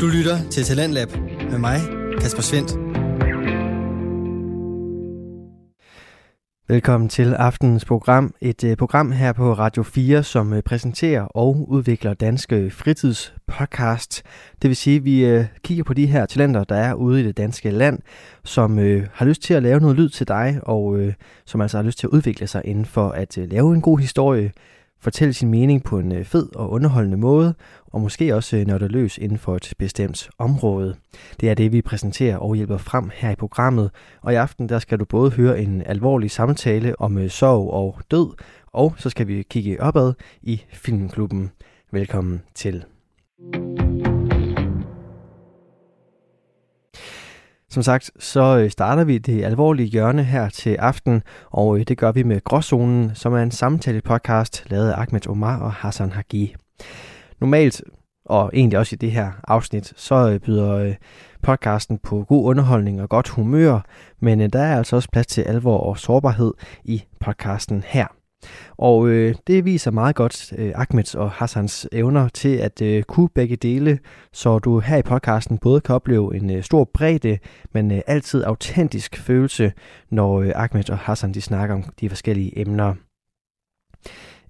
Du lytter til Talentlab med mig, Kasper Svendt. Velkommen til aftenens program. Et øh, program her på Radio 4, som øh, præsenterer og udvikler danske fritidspodcast. Det vil sige, at vi øh, kigger på de her talenter, der er ude i det danske land, som har lyst til at lave noget lyd til dig, og som altså har lyst til at udvikle sig inden for at lave en god historie, fortælle sin mening på en øh, fed og underholdende måde, og måske også øh, nørde løs inden for et bestemt område. Det er det, vi præsenterer og hjælper frem her i programmet, og i aften der skal du både høre en alvorlig samtale om øh, sorg og død, og så skal vi kigge opad i Filmklubben. Velkommen til. Som sagt, så øh, starter vi det alvorlige hjørne her til aften, og øh, det gør vi med Gråzonen, som er en samtale-podcast lavet af Ahmed Omar og Hassan Hagi. Normalt, og egentlig også i det her afsnit, så øh, byder podcasten på god underholdning og godt humør, men der er altså også plads til alvor og sårbarhed i podcasten her. Og øh, det viser meget godt øh, Ahmeds og Hassans evner til at øh, kunne begge dele, så du her i podcasten både kan opleve en øh, stor bredde, men øh, altid autentisk følelse, når øh, Ahmed og Hassan de snakker om de forskellige emner.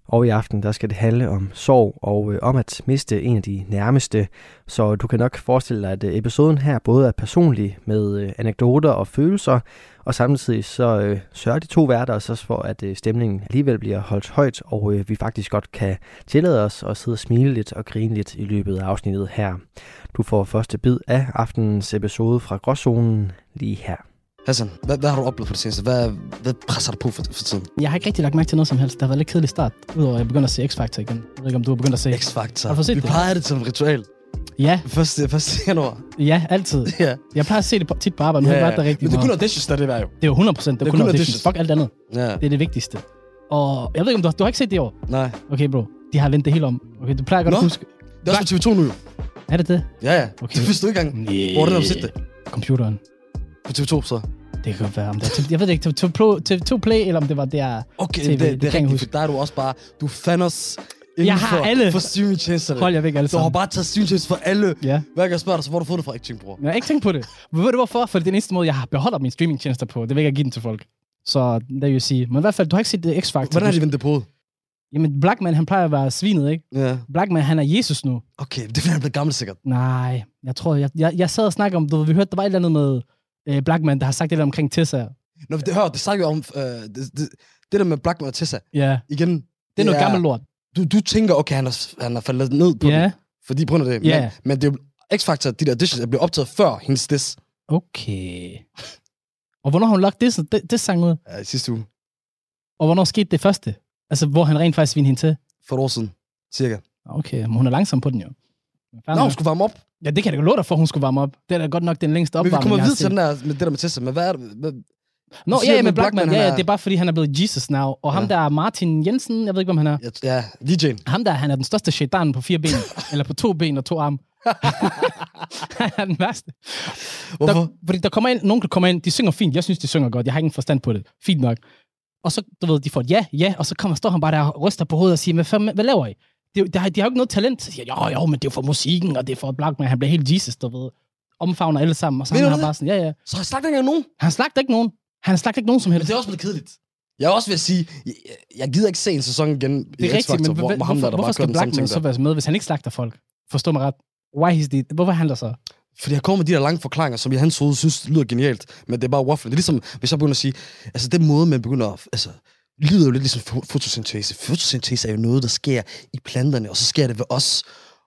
Og i aften, der skal det handle om sorg og øh, om at miste en af de nærmeste. Så du kan nok forestille dig, at øh, episoden her både er personlig med øh, anekdoter og følelser, og samtidig så øh, sørger de to værter også for, at øh, stemningen alligevel bliver holdt højt, og øh, vi faktisk godt kan tillade os at sidde og smile lidt og grine lidt i løbet af afsnittet her. Du får første bid af aftenens episode fra Gråzonen lige her. Hassan, hvad, hvad har du oplevet for det seneste? Hvad, hvad presser du på for, for tiden? Jeg har ikke rigtig lagt mærke til noget som helst. Det har været lidt kedelig start, udover at jeg begynder at se X-Factor igen. Jeg ved ikke, om du har begyndt at se... X-Factor. Har du set Vi det? plejer det som et ritual. Ja, Første, første januar. ja, altid. Ja. Jeg plejer at se det på, tit på arbejde, nu har jeg været der rigtig Men det er kun auditions, der er det der jo. Det er jo 100 procent. Det er Det er kun kun auditions. auditions. Fuck alt andet. Ja. Det er det vigtigste. Og jeg ved ikke, om du har, du har ikke set det i år. Nej. Okay, bro. De har vendt det hele om. Okay, du plejer godt Nå. at huske. Det er også på TV2 nu jo. Er det det? Ja, ja. Okay. Det vidste du ikke engang. Hvor er det, har set det? Computeren. På TV2 så. Det kan godt være. Om det er, jeg ved det ikke. TV2 Play, TV2 Play, eller om det var der... Okay, TV, det, det det, er rigtigt, for der er du også bare... Du fandt os inden Jeg har for, alle. for streamingtjenesterne. Hold jer væk alle Du har sammen. bare taget streamingtjenester for alle. Ja. Hver gang jeg spørger dig, så hvor har du fået det fra, ikke tænkt, bror? Jeg har ikke tænkt på det. Men ved du hvorfor? For det er den eneste måde, jeg har beholdt mine streamingtjenester på. Det vil jeg ikke give den til folk. Så det vil jeg sige. Men i hvert fald, du har ikke set det X-Factor. Hvordan har de vendt det på? Jamen, Blackman, han plejer at være svinet, ikke? Ja. Blackman, han er Jesus nu. Okay, det er fordi, han blevet gammel sikkert. Nej, jeg tror, jeg, jeg, jeg sad og snakkede om, du, ved, vi hørte, der var et eller andet med øh, Blackman, der har sagt det der omkring Tessa. Nå, det, hør, det snakker vi om, øh, det, det, det, der med Blackman og Tessa. Ja, Igen, det er noget gammelt lort. Du, du tænker, okay, han har, han har faldet ned på Ja, den, fordi på grund af det. Ja. Men, men det er X-Factor, de der auditions, er blevet optaget før hendes diss okay. Og hvornår har hun lagt det, det, det sang ud? ja, i sidste uge. Og hvornår skete det første? Altså, hvor han rent faktisk svinede hende til? For et år siden, cirka. Okay, men hun er langsom på den jo. Nå, hun skulle varme op. Ja, det kan jeg da love dig for, hun skulle varme op. Det er da godt nok den længste Men vi opvarmning, kommer videre til den der, med det der med Tessa. Men hvad er det? Nå, ja, ja, med Blackman, Blackman, ja, han ja, er- det er bare fordi, han er blevet Jesus now. Og ham Ja. der er Martin Jensen, jeg ved ikke, hvem han er. ja, DJ'en. Ham der, han er den største shaitan på fire ben. eller på to ben og to arme. han er den værste. Hvorfor? Der, fordi der kommer ind, nogen kan komme ind, de synger fint. Jeg synes, de synger godt. Jeg har ingen forstand på det. Fint nok. Og så, du ved, de får et ja, ja, og så kommer, står han bare der og ryster på hovedet og siger, hvad, fanden, hvad laver I? Jo- de, har, de har jo ikke noget talent. Så siger jo, jo, men det er jo for musikken, og det er for Blackman. Han bliver helt Jesus, du ved. Omfavner alle sammen. Og så han har bare sådan, ja, ja. Så jeg sagt ikke nogen. Han slagter ikke nogen. Han slagter ikke nogen som Men helst. det er også blevet kedeligt. Jeg er også ved at sige, jeg, jeg gider ikke se en sæson igen Det i er rigtigt, X-Factor, men hvor, hvor, ham der, hvorfor, der hvorfor skal Blackman så være med, hvis han ikke slagter folk? Forstå mig ret. Why is the, hvorfor handler så? Fordi jeg kommer med de der lange forklaringer, som jeg i hans hoved synes lyder genialt, men det er bare waffle. Det er ligesom, hvis jeg begynder at sige, altså den måde, man begynder at, altså, lyder jo lidt ligesom fo- fotosyntese. Fotosyntese er jo noget, der sker i planterne, og så sker det ved os.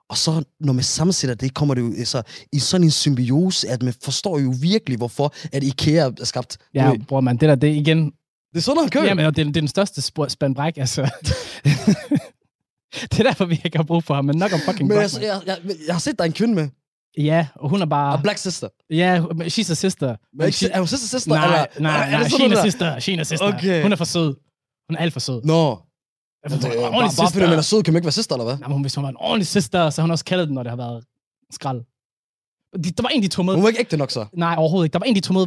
Og så, når man sammensætter det, kommer det jo altså, i sådan en symbiose, at man forstår jo virkelig, hvorfor at IKEA er skabt. Ja, Du ved, bror man, det der, det igen... Det er sådan, han kører. Jamen, det, er, det er den største spor, spand bræk, altså. det er derfor, vi ikke har brug for ham, men nok om fucking men jeg, Blackman. jeg, jeg, jeg, har set, er en kvinde med. Ja, og hun er bare... Og Black Sister. Ja, she's a sister. Men ikke, er hun sister sister? nej, eller, nej, nej, det sådan she's a noget sister, she's a sister. Okay. Hun er for sød. Hun er alt for sød. Nå, Altså, er en bare, bare fordi man er sister. sød, kan man ikke være søster, eller hvad? Nej, men hun, hvis hun var en ordentlig sister, så har hun også kaldet den, når det har været skrald. De, der var en, de tog med. Hun var ikke ægte nok så. Nej, overhovedet ikke. Der var en, de tog med.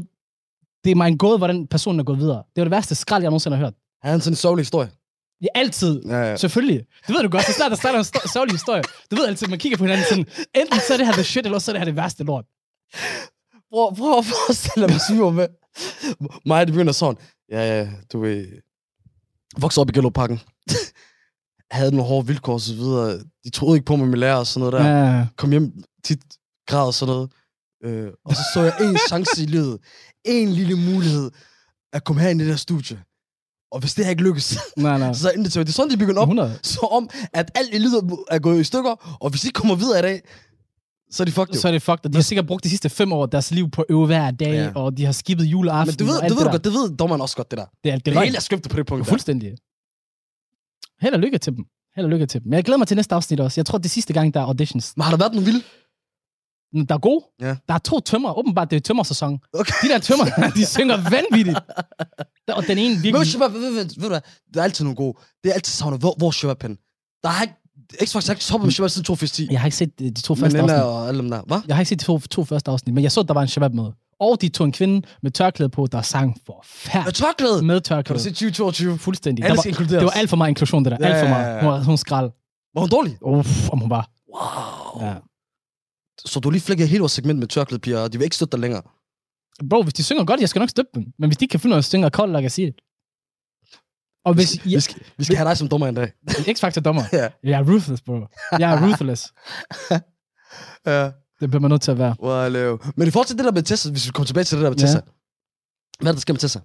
Det er mig en gåde, hvordan personen er gået videre. Det var det værste skrald, jeg nogensinde har hørt. Han er sådan en sørgelig historie. Ja, altid. Ja, ja. Selvfølgelig. Det ved du godt. Så snart der starter en sto- sørgelig historie. Du ved altid, man kigger på hinanden sådan, enten så er det her the shit, eller så er det her det værste lort. Prøv, prøv at forestille dig, var med. Mig, det begynder sådan. Ja, ja, du ved... Voksede op i Gellerparken. Havde nogle hårde vilkår og så videre. De troede ikke på mig med lærer og sådan noget der. Ja. Ja. Kom hjem tit, græd og sådan noget. Øh, og så så jeg en chance i livet. En lille mulighed at komme her ind i det her studie. Og hvis det her ikke lykkes, Nej, nej. så er det, det er sådan, de bygger op. 100. Så om, at alt i livet er gået i stykker, og hvis ikke kommer videre i dag, så er de fucked. Så er det fucked. Og de har sikkert brugt de sidste fem år af deres liv på at øve hver dag, Ja. ja. og de har skibet juleaften. Men du ved, du ved det du godt, det ved dommeren også godt, det der. Det er, det Det hele er scriptet på det punkt. Der. Fuldstændig. Held og lykke til dem. Held og lykke til dem. Men jeg glæder mig til næste afsnit også. Jeg tror, det er sidste gang, der er auditions. Men har der været nogle vilde? Der er gode. Ja. Der er to tømmer. Åbenbart, det er tømmersæson. Okay. De der tømmer, de synger vanvittigt. Der- Og den ene Men virkelig... Shabab, ved, ved, ved, ved du hvad? Der er altid nogle gode. Det er altid savnet. Hvor, hvor Shabab henne? Der har ikke... X-Factor har ikke toppet med Shabab siden 2010. Jeg har ikke set de, de to første Men afsnit. og alle dem der. Hvad? Jeg har ikke set de to, to første afsnit, men jeg så, at der var en shabab med. Og de tog en kvinde med tørklæde på, der sang for Med tørklæde. med Kan tørklæde. du se 2022? Fuldstændig. Alle Der var, det var alt for meget inklusion, det der. Ja, Alt for ja, meget. ja. Hun var, hun skrald. Var hun dårlig? Uff, om hun var. Wow. Ja. Så du lige flækket hele vores segment med tørklæde piger, og de vil ikke støtte dig længere. Bro, hvis de synger godt, jeg skal nok støtte dem. Men hvis de ikke kan finde af at synge kold, like jeg siger det. Og hvis Vi jeg, skal, vi skal have dig som dommer en dag. X-Factor dommer, Ja. jeg er ruthless, bro. Jeg er ruthless. Ja. Det bliver man nødt til at være. Wow. Men i forhold til det der med Tessa, hvis vi kommer tilbage til det der med. Tessa. Hvad er det, der sker med Tessa?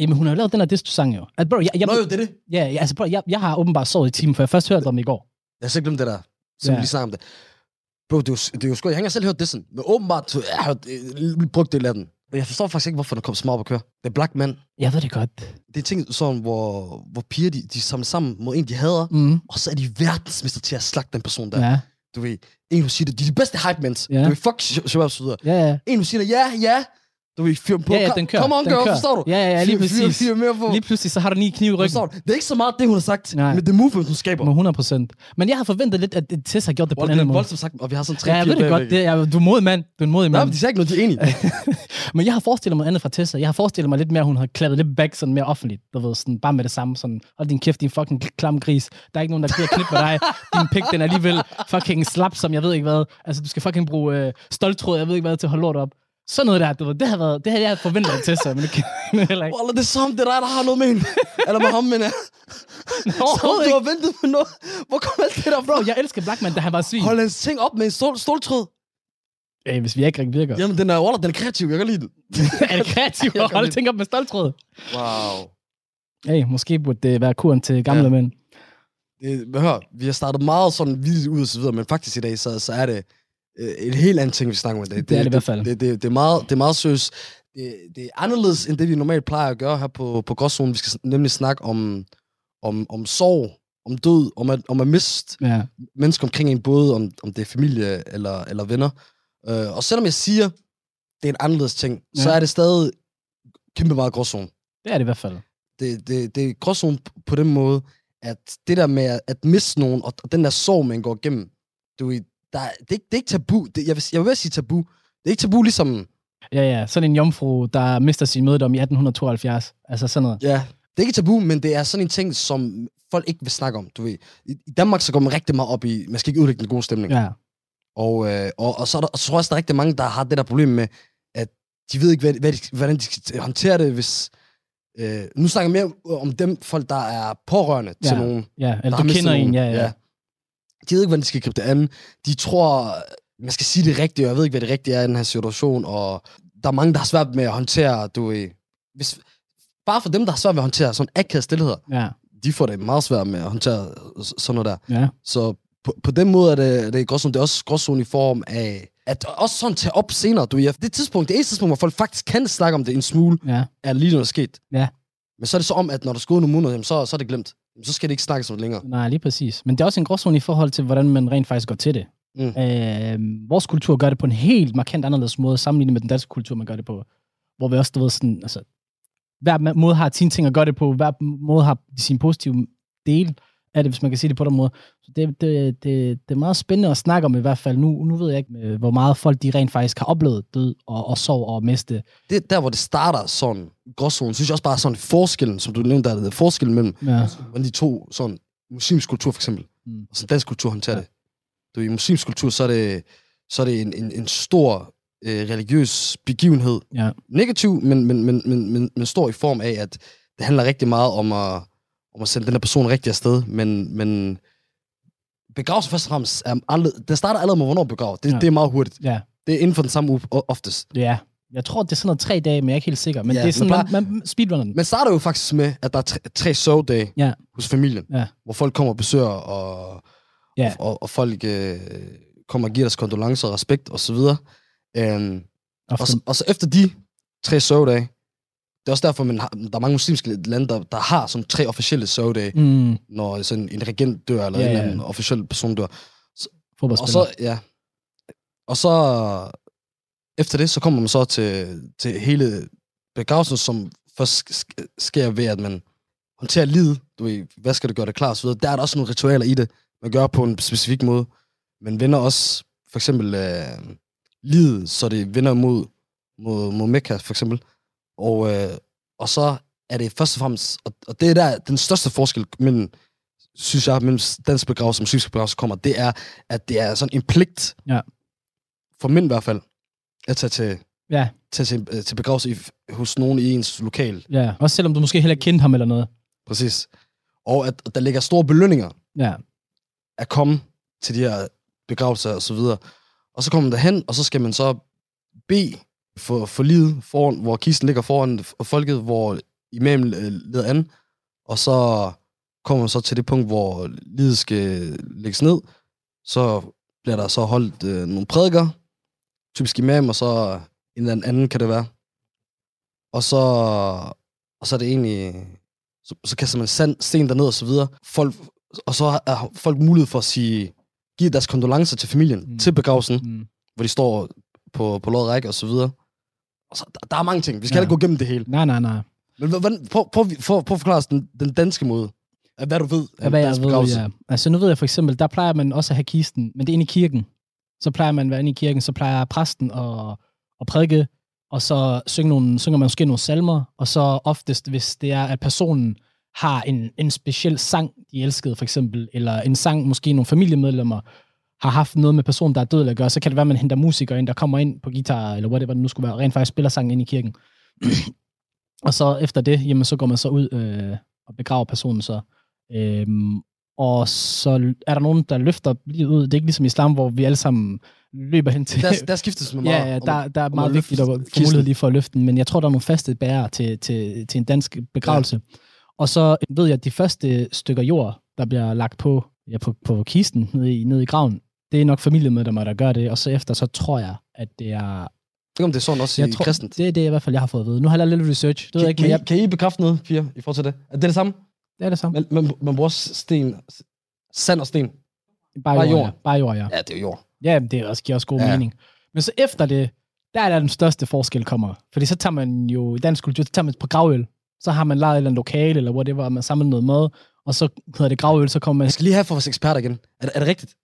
Jamen, hun har jo lavet den her diss-sang jo. At, bro, jeg, jeg, Nå jo, det er det. ja, ja, altså, bro, jeg, jeg har åbenbart sovet i timen, for jeg først hørte om i går. Jeg har selv glemt det der, som vi lige snakkede om det. Bro, det er jo, det er jo sgu, jeg har selv hørt det sådan, men åbenbart, så jeg har hørt, øh, brugt det af den. Jeg forstår faktisk ikke, hvorfor der kom op at køre. Det er Black Man. Jeg ved det godt. Det er ting, sådan, hvor, hvor piger, de, de samler sammen mod en, de hader, Mm. og så er de verdensmester til at slagte den person der. Ja. Du ved, en, hun siger det, de er de bedste hype mens. Ja. Du ved, fuck Shabab så videre. ja, ja. En, hun siger det, ja, ja. Du ved, fyr dem på. Ja, ja, den kører. Come on, den girl, kører. forstår du? Ja, ja, ja, lige Fyr- fyr- præcis. Fyr mere på. Lige pludselig, så har du ni knive i ryggen. Forstår du? Det er ikke så meget det, hun har sagt, Nej. men det movement, hun skaber. Med 100 procent. Men jeg har forventet lidt, at Tess har gjort det på en det er anden måde. voldsomt sagt, og vi har sådan tre Ja, jeg ved det godt. bagvæk. Det er, du er modig mand. Du er en modig Nej, mand. men de siger ikke noget, de er enige. Men jeg har forestillet mig andet fra Tessa. Jeg har forestillet mig lidt mere, at hun har klappet lidt back sådan mere offentligt. Du ved, sådan bare med det samme. Sådan, hold din kæft, din fucking klam gris. Der er ikke nogen, der gider knippe med dig. Din pik, den er alligevel fucking slap, som jeg ved ikke hvad. Altså, du skal fucking bruge øh, stoltråd, jeg ved ikke hvad, til at holde lort op. Sådan noget der, du ved. Det har været, det havde jeg forventet af Tessa, men det kan jeg heller ikke. Wallah, det er som det er dig, der har noget med hende. Eller med ham, men jeg. Som du har ventet på noget. Hvor kom alt det der fra? Bro, jeg elsker Blackman, da han var svin. Hold hans ting op med en stol, stoltråd. Hey, hvis vi ikke rigtig virker. Jamen, den er, Wallah, den er kreativ. Jeg kan lide den. er det kreativt Jeg at holde ting op med stoltråd? Wow. Hey, måske burde det være kuren til gamle Ja. mænd. Det, hør, vi har startet meget sådan vildt ud og så videre, men faktisk i dag, så, så er det en helt anden ting, vi snakker om i dag. Det er det i hvert fald. Det, det, det, er meget, det er meget seriøst. Det, det er anderledes, end det vi normalt plejer at gøre her på, på Gråzonen. Vi skal nemlig snakke om, om, om sorg, om død, om at, om at miste Ja. mennesker omkring en, både om, om det er familie eller, eller venner. Øh, og selvom jeg siger, det er en anderledes ting, ja. så er det stadig kæmpe meget gråzone. Det er det i hvert fald. Det, det, det er gråzone på den måde, at det der med at, miste nogen, og, og den der sorg, man går igennem, du, der, er- det, er ikke- det er ikke tabu. Det, jeg, vil, jeg vil ved at sige tabu. Det er ikke tabu ligesom, Ja, ja. Sådan en jomfru, der mister sin mødedom i 1872. Altså sådan noget. ja, det er ikke tabu, men det er sådan en ting, som folk ikke vil snakke om, du ved. I, Danmark så går man rigtig meget op i, man skal ikke udlægge den gode stemning. Ja. Og, øh, og, og så, er der, og så tror jeg også, der er rigtig mange, der har det der problem med, at de ved ikke, hvad, hvad de, hvordan de skal håndtere det, hvis... Øh, nu snakker jeg mere om dem folk, der er pårørende ja. til Ja. nogen. Ja, eller du kender en, nogen. ja, ja. De ved ikke, hvordan de skal gribe det an. De tror, man skal sige det rigtige, og jeg ved ikke, hvad det rigtige er i den her situation, og der er mange, der har svært med at håndtere, du ved, hvis, bare for dem, der har svært med at håndtere sådan akavet stillheder, Ja, de får det meget svært med at håndtere sådan noget der. ja. Så på, på den måde er det, er det gråzone. Det er også gråzone i form af, at også sådan tage op senere. Du, ved, det tidspunkt, det eneste tidspunkt, hvor folk faktisk kan snakke om det en smule, ja. er lige når det er sket. Ja. Men så er det så om, at når der skal gå nogle måneder, jamen, så, så er det glemt. Så skal det ikke snakkes om længere. Nej, lige præcis. Men det er også en gråzone i forhold til, hvordan man rent faktisk går til det. Mm. Øh, vores kultur gør det på en helt markant anderledes måde, sammenlignet med den danske kultur, man gør det på. Hvor vi også, du ved, sådan, altså, hver måde har sine ting at gøre det på, hver måde har sin positive del. Af det, hvis man kan sige det på den måde. Så det, det, det, det er meget spændende at snakke om i hvert fald. Nu, nu ved jeg ikke, hvor meget folk de rent faktisk har oplevet død og, og sorg og miste. Det er der, hvor det starter sådan, gråzonen, synes jeg også bare sådan forskellen, som du nævnte, der er forskellen mellem Ja. de to, sådan, muslimsk kultur for eksempel, Mm. og så dansk kultur håndterer Ja. det. Du, I muslimsk kultur, så er det, så er det en, en, en stor øh, religiøs begivenhed. Ja. Negativ, men, men, men, men, men, men stor i form af, at det handler rigtig meget om at, om at sende den her person rigtig afsted, men, men begravelse først og fremmest, er aldrig, det starter allerede med, hvornår begraver. Det, Ja. det er meget hurtigt. Ja, Det er inden for den samme uge oftest. ja. Jeg tror, det er sådan noget tre dage, men jeg er ikke helt sikker. Men Ja, det er sådan, men man, man speedrunner den. Men starter jo faktisk med, at der er tre, tre sørgedage Ja. hos familien, Ja. hvor folk kommer og besøger, og, Ja. og, og, og folk øh, kommer og giver deres kondolencer og respekt og så videre. Øhm, og, så, og så efter de tre sørgedage, det er også derfor, man har, der er mange muslimske lande, der, der har sådan tre officielle sørgedage, Mm, når sådan en regent dør, eller Ja, en eller anden officiel person dør. Og fodboldspiller. så, ja. Og så, efter det, så kommer man så til, til hele begravelsen, som først sk- sker ved, at man håndterer livet. Du ved, hvad skal det gøre det klar, og så videre. Der er der også nogle ritualer i det, man gør på en specifik måde. Man vender også, for eksempel, øh, livet, så det vender mod, mod, mod Mekka, for eksempel. Og, øh, og så er det først og fremmest, og, og det er der, den største forskel mellem, synes jeg, mellem dansk begravelse og muslimsk begravelse kommer, det er, at det er sådan en pligt, Ja. for mænd i hvert fald, at tage til, Ja, tage til, øh, til begravelse i, hos nogen i ens lokal. ja. Også selvom du måske heller ikke kendte ham eller noget. Præcis. Og at, at der ligger store belønninger Ja, at komme til de her begravelser og så videre. Og så kommer man derhen, og så skal man så bede for, for livet, foran, hvor kisten ligger foran folket, hvor imamen øh, leder an, og så kommer man så til det punkt, hvor livet skal lægges ned, så bliver der så holdt øh, nogle prædiker, typisk imam, og så en eller anden kan det være. Og så, og så er det egentlig, så, så kaster man sand, sten derned og så videre. Folk, og så har folk mulighed for at sige, give deres kondolencer til familien, mm. til begravelsen, mm. hvor de står på, på lod række og så videre. Og så, der, der er mange ting. Vi skal Ja. ikke gå igennem det hele. Nej, nej, nej. Men hvordan, prøv, prøv, prøv, prøv at forklare os den, den danske måde. Af hvad du ved af hvad jeg ved, ja. Altså nu ved jeg for eksempel, der plejer man også at have kisten, men det er inde i kirken. Så plejer man at være inde i kirken, så plejer præsten at, at prædike, og så synge nogle, synger man måske nogle salmer, og så oftest, hvis det er, at personen har en, en speciel sang, de elskede for eksempel, eller en sang, måske nogle familiemedlemmer har haft noget med personen, der er død eller gør, så kan det være, at man henter musikere ind, der kommer ind på guitar, eller whatever det nu skulle være, og rent faktisk spiller sangen ind i kirken. og så efter det, jamen, så går man så ud øh, og begraver personen så. Øhm, og så er der nogen, der løfter livet ud. Det er ikke ligesom i islam, hvor vi alle sammen løber hen til... Der, der skiftes med meget. ja, ja, der, at- der er meget at vigtigt at få mulighed lige for at løfte den, men jeg tror, der er nogle faste bærere til, til, til en dansk begravelse. Ja. Og så ved jeg, at de første stykker jord, der bliver lagt på, ja, på, på kisten nede i, nede i graven, det er nok familiemedlemmer, der gør det, og så efter, så tror jeg, at det er... Ikke om det er sådan også Jeg i tror, kristent. det er det, i hvert fald, jeg har fået at vide. Nu har jeg lavet lidt research. Det ved jeg Kan, ikke, kan, men I, kan I bekræfte noget, Pia, i forhold til det? Er det det samme? det er det samme. Man, man, man bruger sten, sand og sten. Bare, bare jord, jord. Ja. Bare jord, ja. Ja, det er jo jord. Ja, men det er også, giver også god ja. Mening. Men så efter det, der er der den største forskel kommer. Fordi så tager man jo, i dansk kultur, så tager man på gravøl. Så har man lejet et eller andet lokale, eller whatever, og man samler noget mad, og så hedder det gravøl, så kommer man... Jeg skal lige have for vores eksperter igen. Er, det- er det rigtigt?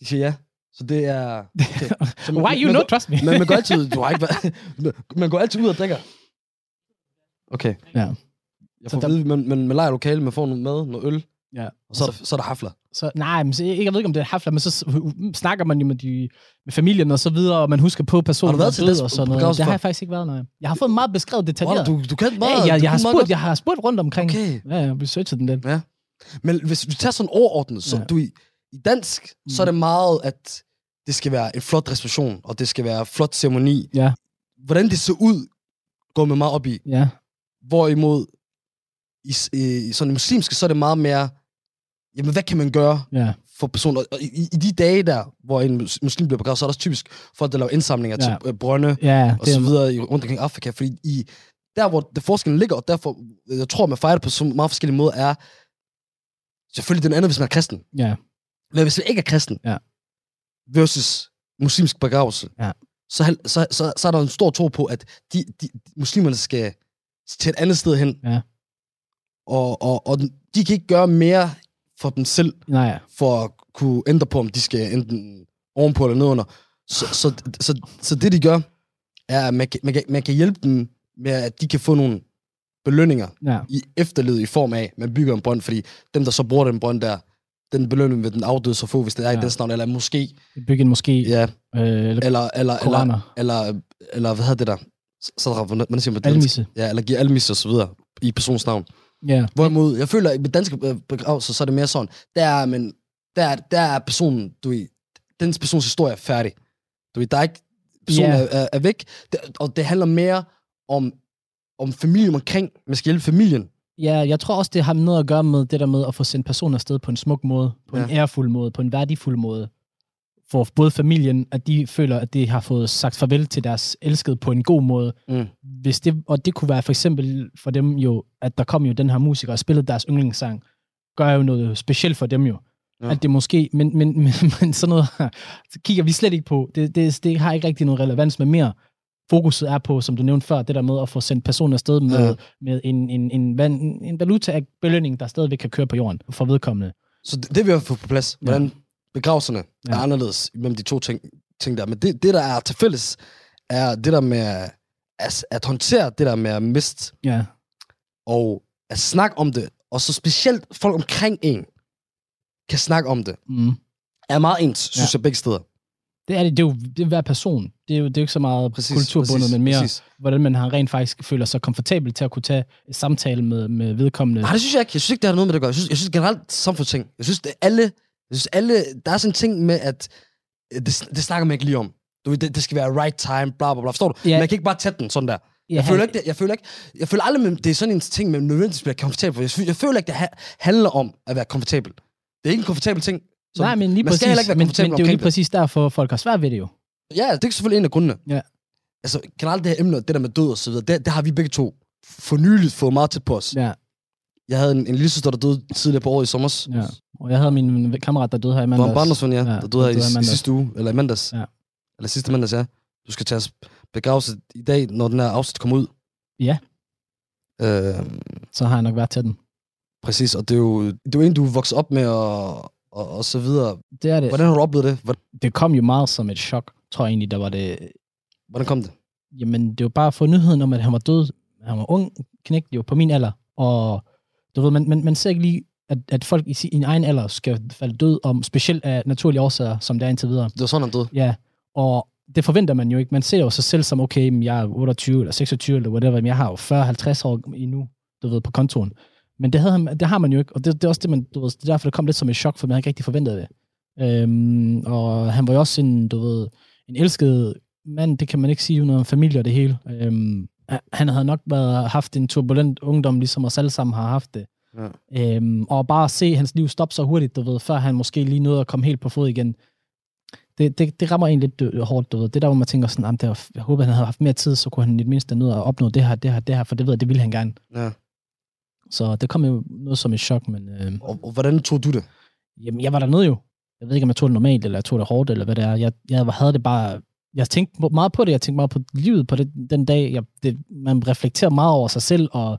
De siger ja. Så det er... Okay. Så man- Why you man går- trust me. Men man går altid... Du har ikke man går altid ud og drikker. Okay. Ja. Jeg Så får der- at vide, man, man, man leger lokale, man får noget mad, noget øl, ja. og så, der, så er der hafler. Så, nej, men så, jeg, jeg ved ikke, om det er hafler, men så snakker man jo med, de, med familien og så videre, og man husker på personen, Har du været der er til død det og sådan noget. Det har jeg faktisk ikke været, nej. Jeg har fået meget beskrevet detaljeret. Wow, du, du kan meget. ja, jeg, jeg, har spurgt, jeg har spurgt rundt omkring. Okay. Ja, jeg har researchet den lidt. Men hvis vi tager sådan overordnet, så Ja. ja. du, i, i dansk, mm. så er det meget, at det skal være en flot reception, og det skal være en flot ceremoni. Ja. Hvordan det ser ud, går man meget op i. Ja, Hvorimod, i, s- i sådan muslimske, så er det meget mere, jamen hvad kan man gøre ja, for personer? Og i, i de dage der, hvor en mus- muslim bliver begravet, så er der også typisk folk, der laver indsamlinger Ja. ja. til øh, brønde, ja. og så videre i- rundt omkring Afrika. Fordi i, der, hvor det forskellen ligger, og derfor, jeg tror, man fejrer det på så meget forskellige måder, er selvfølgelig den anden, hvis man er kristen. Ja, Men hvis man ikke er kristen, Ja. versus muslimsk begravelse, Ja. så, så, så, så er der en stor tro på, at de, de, muslimerne skal til et andet sted hen. Ja. Og, og, og de kan ikke gøre mere for dem selv, Nej, for at kunne ændre på, om de skal enten ovenpå eller nedunder. Så, så, så, så det, de gør, er, at man kan, man, kan, man kan hjælpe dem med, at de kan få nogle belønninger ja. i efterlevet i form af, at man bygger en brønd, fordi dem, der så bruger den brønd der, den belønning vil den afdøde så få, hvis det er ja. I den navn, eller måske, Bygge en måske. ja, Øh, eller eller, eller, eller, koraner. eller, eller hvad hedder det der? Så, hvordan siger man det? Almisse. Ja, eller give almisse og så videre i persons navn. Ja. Hvorimod, jeg føler, at med danske øh, begravelser, så er det mere sådan, der er, men, der, er- der er personen, du ved, den persons historie er færdig. Du ved, der er ikke, personen yeah. er, er, er væk, det, og det handler mere om, om familien omkring, man skal hjælpe familien. Ja, jeg tror også, det har noget at gøre med det der med at få sendt personer afsted på en smuk måde, på ja. en ærefuld måde, på en værdifuld måde. For både familien, at de føler, at de har fået sagt farvel til deres elskede på en god måde. Mm. Hvis det, og det kunne være for eksempel for dem jo, at der kom jo den her musiker og spillede deres yndlingssang, gør jo noget specielt for dem jo. Ja. At det måske, men, men, men, men sådan noget her, så kigger vi slet ikke på. Det, det, det har ikke rigtig nogen relevans med mere. Fokuset er på, som du nævnte før, det der med at få sendt personer afsted med, ja. Med en, en, en, van- en valuta af belønning, der stadigvæk kan køre på jorden for vedkommende. Så det, det vil jeg få på plads, Ja. hvordan begravelserne Ja. ja. er anderledes mellem de to ting, ting der. Men det, det, der er til fælles, er det der med at, at håndtere det der med at miste, Ja. og at snakke om det, og så specielt folk omkring en, kan snakke om det, Mm. er meget ens, synes Ja. jeg, begge steder. Det er det. Det er jo det er hver person. Det er jo det er jo ikke så meget præcis, kulturbundet, men mere, præcis. Præcis. hvordan man har rent faktisk føler sig komfortabel til at kunne tage et samtale med, med vedkommende. Nej, det synes jeg ikke. Jeg synes ikke, det har noget med det at gøre. Jeg synes, jeg synes generelt samfundsting. Jeg synes, det alle, jeg synes alle, der er sådan en ting med, at øh, det, det snakker man ikke lige om. Du det, det skal være right time, bla bla bla. Forstår du? Ja. Man kan ikke bare tage den sådan der. Ja, Jeg føler ikke, det, jeg føler ikke, jeg føler aldrig, det er sådan en ting, man nødvendigvis bliver komfortabel for. Jeg, føler, jeg føler ikke, det ha- handler om at være komfortabel. Det er ikke en komfortabel ting. Så Nej, men lige man præcis. skal heller ikke men, men det er jo lige det. præcis derfor, folk har svært ved det jo. Ja, det er selvfølgelig en af grundene. Ja. Altså, generelt det her emne, det der med død og så videre, det, det har vi begge to for nyligt fået meget tæt på os. Ja, Jeg havde en, en lille søster, der døde tidligere på året i sommer. ja. Og jeg havde min kammerat, der døde her i mandags. en barndomsven, ja, Ja, der døde her døde i i, i sidste uge, eller i mandags. Ja. Eller sidste mandags, ja. Du skal tage begravelse i dag, når den her afsnit kommer ud. Ja. Øh, Så har jeg nok været til den. præcis, og det er jo, det er jo en, du er vokset op med, og, og, og så videre. Det er det. Hvordan har du oplevet det? Hvordan, Det kom jo meget som et chok, tror jeg egentlig, der var det. hvordan kom det? Jamen, det var bare at få nyheden om, at han var død. Han var ung, knægt jo på min alder. Og du ved, man, man, man ser ikke lige, at, at folk i sin egen alder skal falde død om, specielt af naturlige årsager, som det er indtil videre. Det var sådan, han døde. Ja, og det forventer man jo ikke. Man ser jo sig selv som, okay, jeg er 28 eller 26 eller whatever, men jeg har jo 40-50 år endnu, du ved, på kontoren. Men det, havde han, det har man jo ikke, og det, det er også det, man, du ved, det er derfor, det kom lidt som et chok, for man havde ikke rigtig forventet det. Øhm, og han var jo også en, du ved, en elsket mand, det kan man ikke sige, uden om familie og det hele. Øhm, han havde nok været, haft en turbulent ungdom, ligesom os alle sammen har haft det. Ja. Øhm, og bare at se hans liv stoppe så hurtigt, du ved, før han måske lige nåede at komme helt på fod igen, det, det, det rammer en lidt hårdt, du ved. Det er der, hvor man tænker sådan, "Jamen, det var, jeg håber, han havde haft mere tid, så kunne han i det mindste nå at opnå det her, det her, det her, for det ved jeg, det ville han gerne. Ja. Så det kom jo noget som et chok, men øh, Og, og hvordan tog du det? jamen, jeg var dernede jo. Jeg ved ikke, om jeg tog det normalt, eller jeg tog det hårdt, eller hvad det er. Jeg, jeg havde det bare... Jeg tænkte meget på det, jeg tænkte meget på livet på det, den dag. Jeg, det, man reflekterer meget over sig selv, og,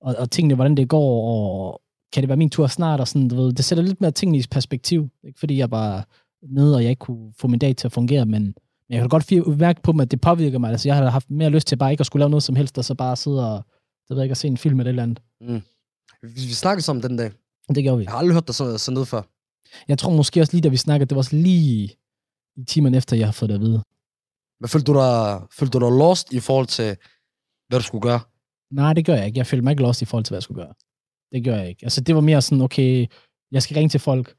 og, og tingene, hvordan det går, og kan det være min tur snart, og sådan, du ved, det sætter lidt mere tingene i perspektiv. Ikke fordi jeg var nede, og jeg ikke kunne få min dag til at fungere, men, men jeg kan godt mærke på mig, at det påvirker mig. Altså, jeg havde haft mere lyst til bare ikke at skulle lave noget som helst, og så bare sidde og, det ved jeg ikke, at se en film eller et eller andet. Mm. Vi, vi snakkede sammen den dag. Det gjorde vi. Jeg har aldrig hørt dig så, så ned før. Jeg tror måske også lige, da vi snakkede, det var også lige i timerne efter, jeg har fået det at vide. Men følte du dig, følte du dig lost i forhold til, hvad du skulle gøre? Nej, det gør jeg ikke. Jeg følte mig ikke lost i forhold til, hvad jeg skulle gøre. Det gør jeg ikke. Altså, det var mere sådan, okay, jeg skal ringe til folk,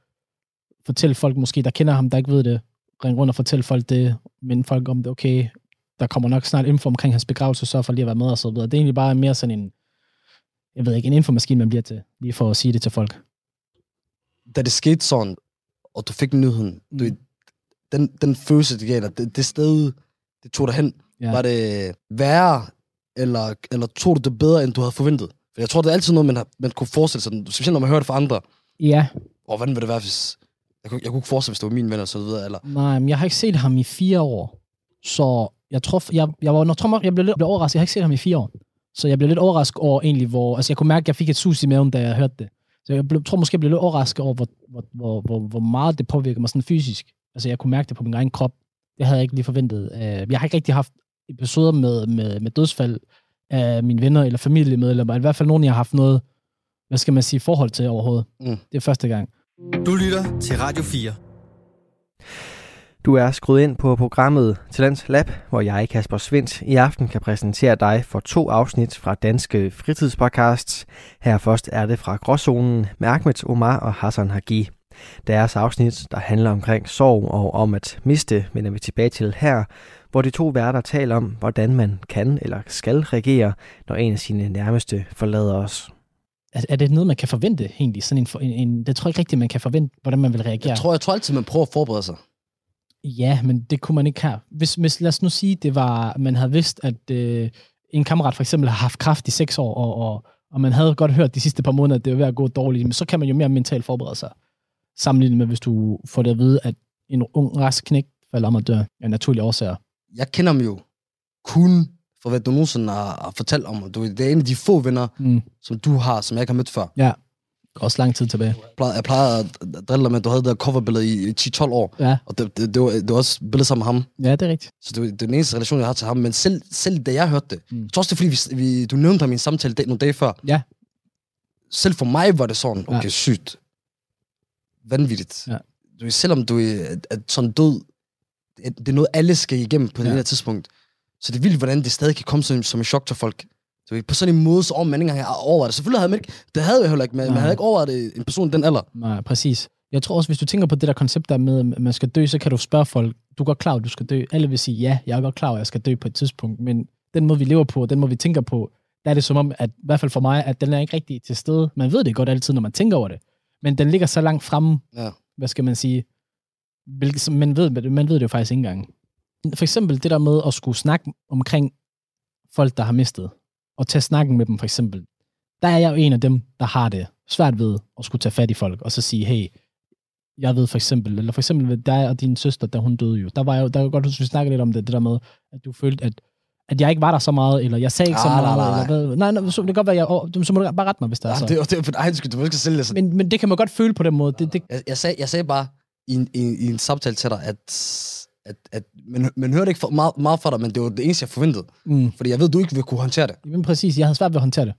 fortælle folk måske, der kender ham, der ikke ved det, ringe rundt og fortælle folk det, minde folk om det, okay, der kommer nok snart info omkring hans begravelse, så for lige at være med og så videre. Det er egentlig bare mere sådan en, jeg ved ikke, en infomaskine, man bliver til, lige for at sige det til folk. Da det skete sådan, og du fik nyheden, mm. du, den, den følelse, det gav dig, det, det sted, det tog dig hen, Ja. var det værre, eller, eller tog du det bedre, end du havde forventet? For jeg tror, det er altid noget, man, har, man kunne forestille sig, specielt når man hører det fra andre. Ja, Og hvordan ville det være, hvis... Jeg kunne, jeg kunne ikke forestille, hvis det var min ven, og så videre, eller... Nej, men jeg har ikke set ham i fire år. Så jeg tror, jeg, jeg, var, jeg, tror, jeg blev lidt overrasket. Jeg har ikke set ham i fire år. Så jeg blev lidt overrasket over egentlig, hvor... Altså, jeg kunne mærke, at jeg fik et sus i maven, da jeg hørte det. Så jeg blev, tror måske, jeg blev lidt overrasket over, hvor, hvor, hvor, hvor, hvor meget det påvirker mig sådan fysisk. Altså, jeg kunne mærke det på min egen krop. Det havde jeg ikke lige forventet. Øh, Jeg har ikke rigtig haft episoder med, med, med dødsfald af mine venner eller familiemedlemmer. I hvert fald nogen, jeg har haft noget, hvad skal man sige, forhold til overhovedet. Mm. Det er første gang. Du lytter til Radio 4. Du er skruet ind på programmet Talents Lab, hvor jeg, Kasper Svendt, i aften kan præsentere dig for to afsnit fra Danske Fritidspodcasts. Her først er det fra Gråzonen med Ahmed Omar og Hassan Hagi. Deres afsnit, der handler omkring sorg og om at miste, vender vi tilbage til her, hvor de to værter taler om, hvordan man kan eller skal reagere, når en af sine nærmeste forlader os. Er, er det noget, man kan forvente egentlig? Sådan en, en, en, det tror jeg ikke rigtigt, man kan forvente, hvordan man vil reagere. Jeg tror, jeg tror altid, man prøver at forberede sig. Ja, men det kunne man ikke her. Hvis, hvis lad os nu sige, det var, man havde vidst, at øh, en kammerat for eksempel har haft kraft i seks år, og, og, og man havde godt hørt de sidste par måneder, at det var ved at gå dårligt, men så kan man jo mere mentalt forberede sig. Sammenlignet med, hvis du får det at vide, at en ung, rask knæk falder om at dø af naturlige årsager. Jeg kender dem jo kun for, hvad du nogensinde har, har fortalt om. Du, det er en af de få venner, Mm. som du har, som jeg ikke har mødt før. Ja. Også lang tid tilbage. Jeg plejer, jeg plejer at drille dig med, at du havde det der coverbillede i i 10-12 år. Ja, Og det, det, det, var, det var også billeder sammen med ham. ja det er rigtigt. Så det, det er den eneste relation, jeg har til ham. Men selv, selv da jeg hørte det, Mm. jeg tror også, det er, fordi vi, vi, du nævnte ham i en samtale dag, nogle dage før. Ja. Selv for mig var det sådan, okay, Ja. sygt. Vanvittigt. Ja. Du, selvom du er at sådan død, det, er noget, alle skal igennem på. Ja. det her tidspunkt. Så det er vildt, hvordan det stadig kan komme som, som en chok til folk. Ved, på sådan en måde, så om man ikke engang har overvejet det. Selvfølgelig havde man ikke, det havde jeg heller ikke, men man Nej. havde ikke overvejet det, en person den alder. Nej, præcis. Jeg tror også, hvis du tænker på det der koncept der med, at man skal dø, så kan du spørge folk, du er godt klar, at du skal dø. Alle vil sige, ja, jeg er godt klar, at jeg skal dø på et tidspunkt, men den måde, vi lever på, den måde, vi tænker på, der er det som om, at i hvert fald for mig, at den er ikke rigtig til stede. Man ved det godt altid, når man tænker over det, men den ligger så langt fremme, Ja. hvad skal man sige, hvilket, man, ved, man ved det jo faktisk ikke engang. For eksempel det der med at skulle snakke omkring folk, der har mistet, og tage snakken med dem for eksempel. Der er jeg jo en af dem, der har det svært ved at skulle tage fat i folk, og så sige, hey, jeg ved for eksempel, eller for eksempel ved dig og din søster, da hun døde jo, der var jo, der var godt, at vi snakkede lidt om det, det der med, at du følte, at, at jeg ikke var der så meget, eller jeg sagde ikke så Ah, nej, meget, nej, eller hvad. Nej, nej, så det kan godt være, jeg, åh, så må du bare rette mig, hvis der er så. det, det var for egen skyld, du ikke sælge det sådan. Men, men det kan man godt føle på den måde. Det, det, Jeg, jeg, sagde, jeg sagde bare i en, i, i en samtale til dig, at, at, at man, man hørte ikke for, meget, meget fra dig, men det var det eneste, jeg forventede. mm, Fordi jeg ved, du ikke vil kunne håndtere det. men præcis, jeg havde svært ved at håndtere det.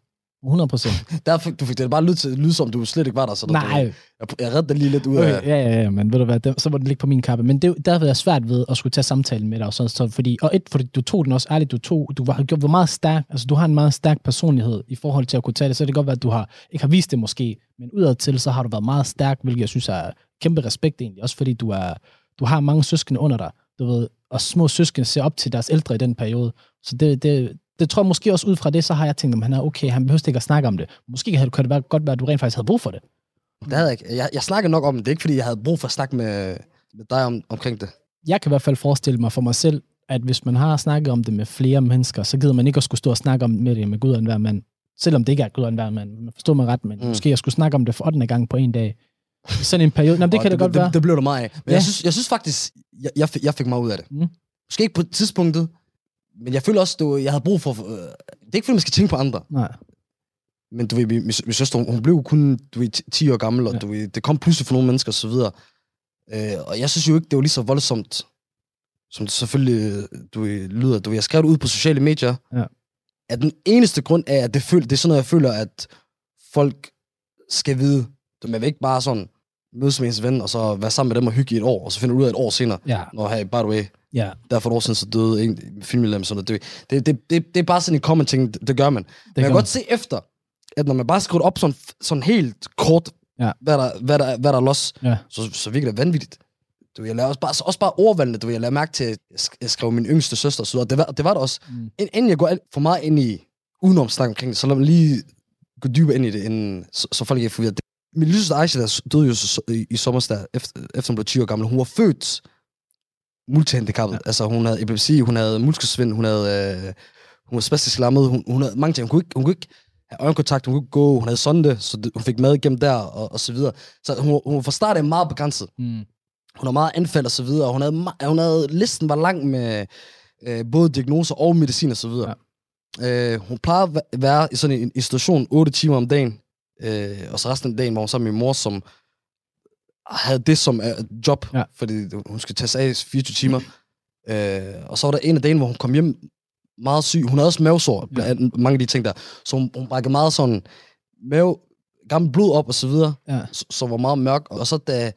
100 procent. Derfor du fik det bare lyd, til, lyd som, du slet ikke var der. Så der, Nej, Jeg, jeg reddede dig lige lidt ud Okay, af... ja, ja, ja, men ved du hvad, det, så må det ligge på min kappe. Men det, der havde jeg svært ved at skulle tage samtalen med dig. Og, så, så, fordi, og et, fordi du tog den også ærligt, du tog, du var, du var meget stærk, altså du har en meget stærk personlighed i forhold til at kunne tage det. Så det kan godt være, at du har, ikke har vist det måske, men udadtil, så har du været meget stærk, hvilket jeg synes er kæmpe respekt egentlig. Også fordi du, er, du har mange søskende under dig, du ved, og små søskende ser op til deres ældre i den periode. Så det, det, det tror jeg måske også ud fra det, så har jeg tænkt, om han er okay, han behøver ikke at snakke om det. Måske kan det være, godt være, at du rent faktisk havde brug for det. Det havde jeg ikke. Jeg, jeg snakkede nok om det. Det er ikke, fordi jeg havde brug for at snakke med, med dig om, omkring det. jeg kan i hvert fald forestille mig for mig selv, at hvis man har snakket om det med flere mennesker, så gider man ikke at skulle stå og snakke om med det med Gud og enhver mand. Selvom det ikke er Gud og enhver mand. Man forstår mig ret, men. Mm. måske jeg skulle snakke om det for 8. gang på en dag. Sådan en periode. Nå, det kan det, godt det, være. Det, det blev der meget af. Men Ja. jeg, synes, jeg synes faktisk, jeg, jeg, fik, jeg fik meget ud af det. Mm. Måske ikke på tidspunktet, men jeg føler også, du, jeg havde brug for... Øh, det er ikke, fordi man skal tænke på andre. Nej. Men du ved, min, min, min søster, hun, blev kun du ved, 10 10 år gammel, og Ja. du ved, det kom pludselig for nogle mennesker og så videre. Øh, og jeg synes jo ikke, det var lige så voldsomt, som det selvfølgelig du ved, lyder. Du ved, jeg skrev det ud på sociale medier, Ja. at den eneste grund er, at det, føl, det er sådan noget, jeg føler, at folk skal vide. Du, man vil ikke bare sådan mødes med ens ven, og så være sammen med dem og hygge i et år, og så finder du ud af et år senere, Ja, når hey, by the way, ja. der for et år siden, så døde en filmmedlem, sådan. Det, det, det, det, det, er bare sådan en common ting, det, det gør man. Det Men jeg kan godt se efter, at når man bare skriver op sådan, sådan helt kort, Ja. hvad, der, hvad, der, hvad der er los, Ja. så, så virker det vanvittigt. Du, jeg laver også bare, også bare ordvalgene, du, jeg lader mærke til, at jeg sk- jeg skrev min yngste søster, så det var, det var det også. Mm. Ind- Inden jeg går for meget ind i udenomsnak omkring det, så lad mig lige gå dybere ind i det, inden, så, så folk ikke forvirret. Min søster Aisha, der døde jo så, i, i sommer, der, efter, efter hun blev 10 år gammel. Hun var født multihandicappet. Ja. Altså, hun havde epilepsi, hun havde muskelsvind, hun havde... Øh, hun var spastisk lammet, hun, hun havde mange ting. Hun kunne, ikke, hun kunne ikke have øjenkontakt, hun kunne ikke gå, hun havde sonde, så det, hun fik mad igennem der, og, og så videre. Så hun, hun fra start af meget begrænset. Mm. Hun har meget anfald og så videre, og hun havde, hun havde, listen var lang med øh, både diagnoser og medicin og så videre. Ja. Øh, hun plejer at væ- være i sådan en institution 8 timer om dagen, Øh, og så resten af dagen var hun sammen med min mor, som havde det som er job, Ja. fordi hun skal tage sig af 24 timer. Øh, og så var der en af dagen, hvor hun kom hjem meget syg. Hun havde også mavesår, Ja. mange af de ting der. Så hun, hun brækkede meget sådan mave, gammel blod op og så videre, Ja. så, så var meget mørk. Og så da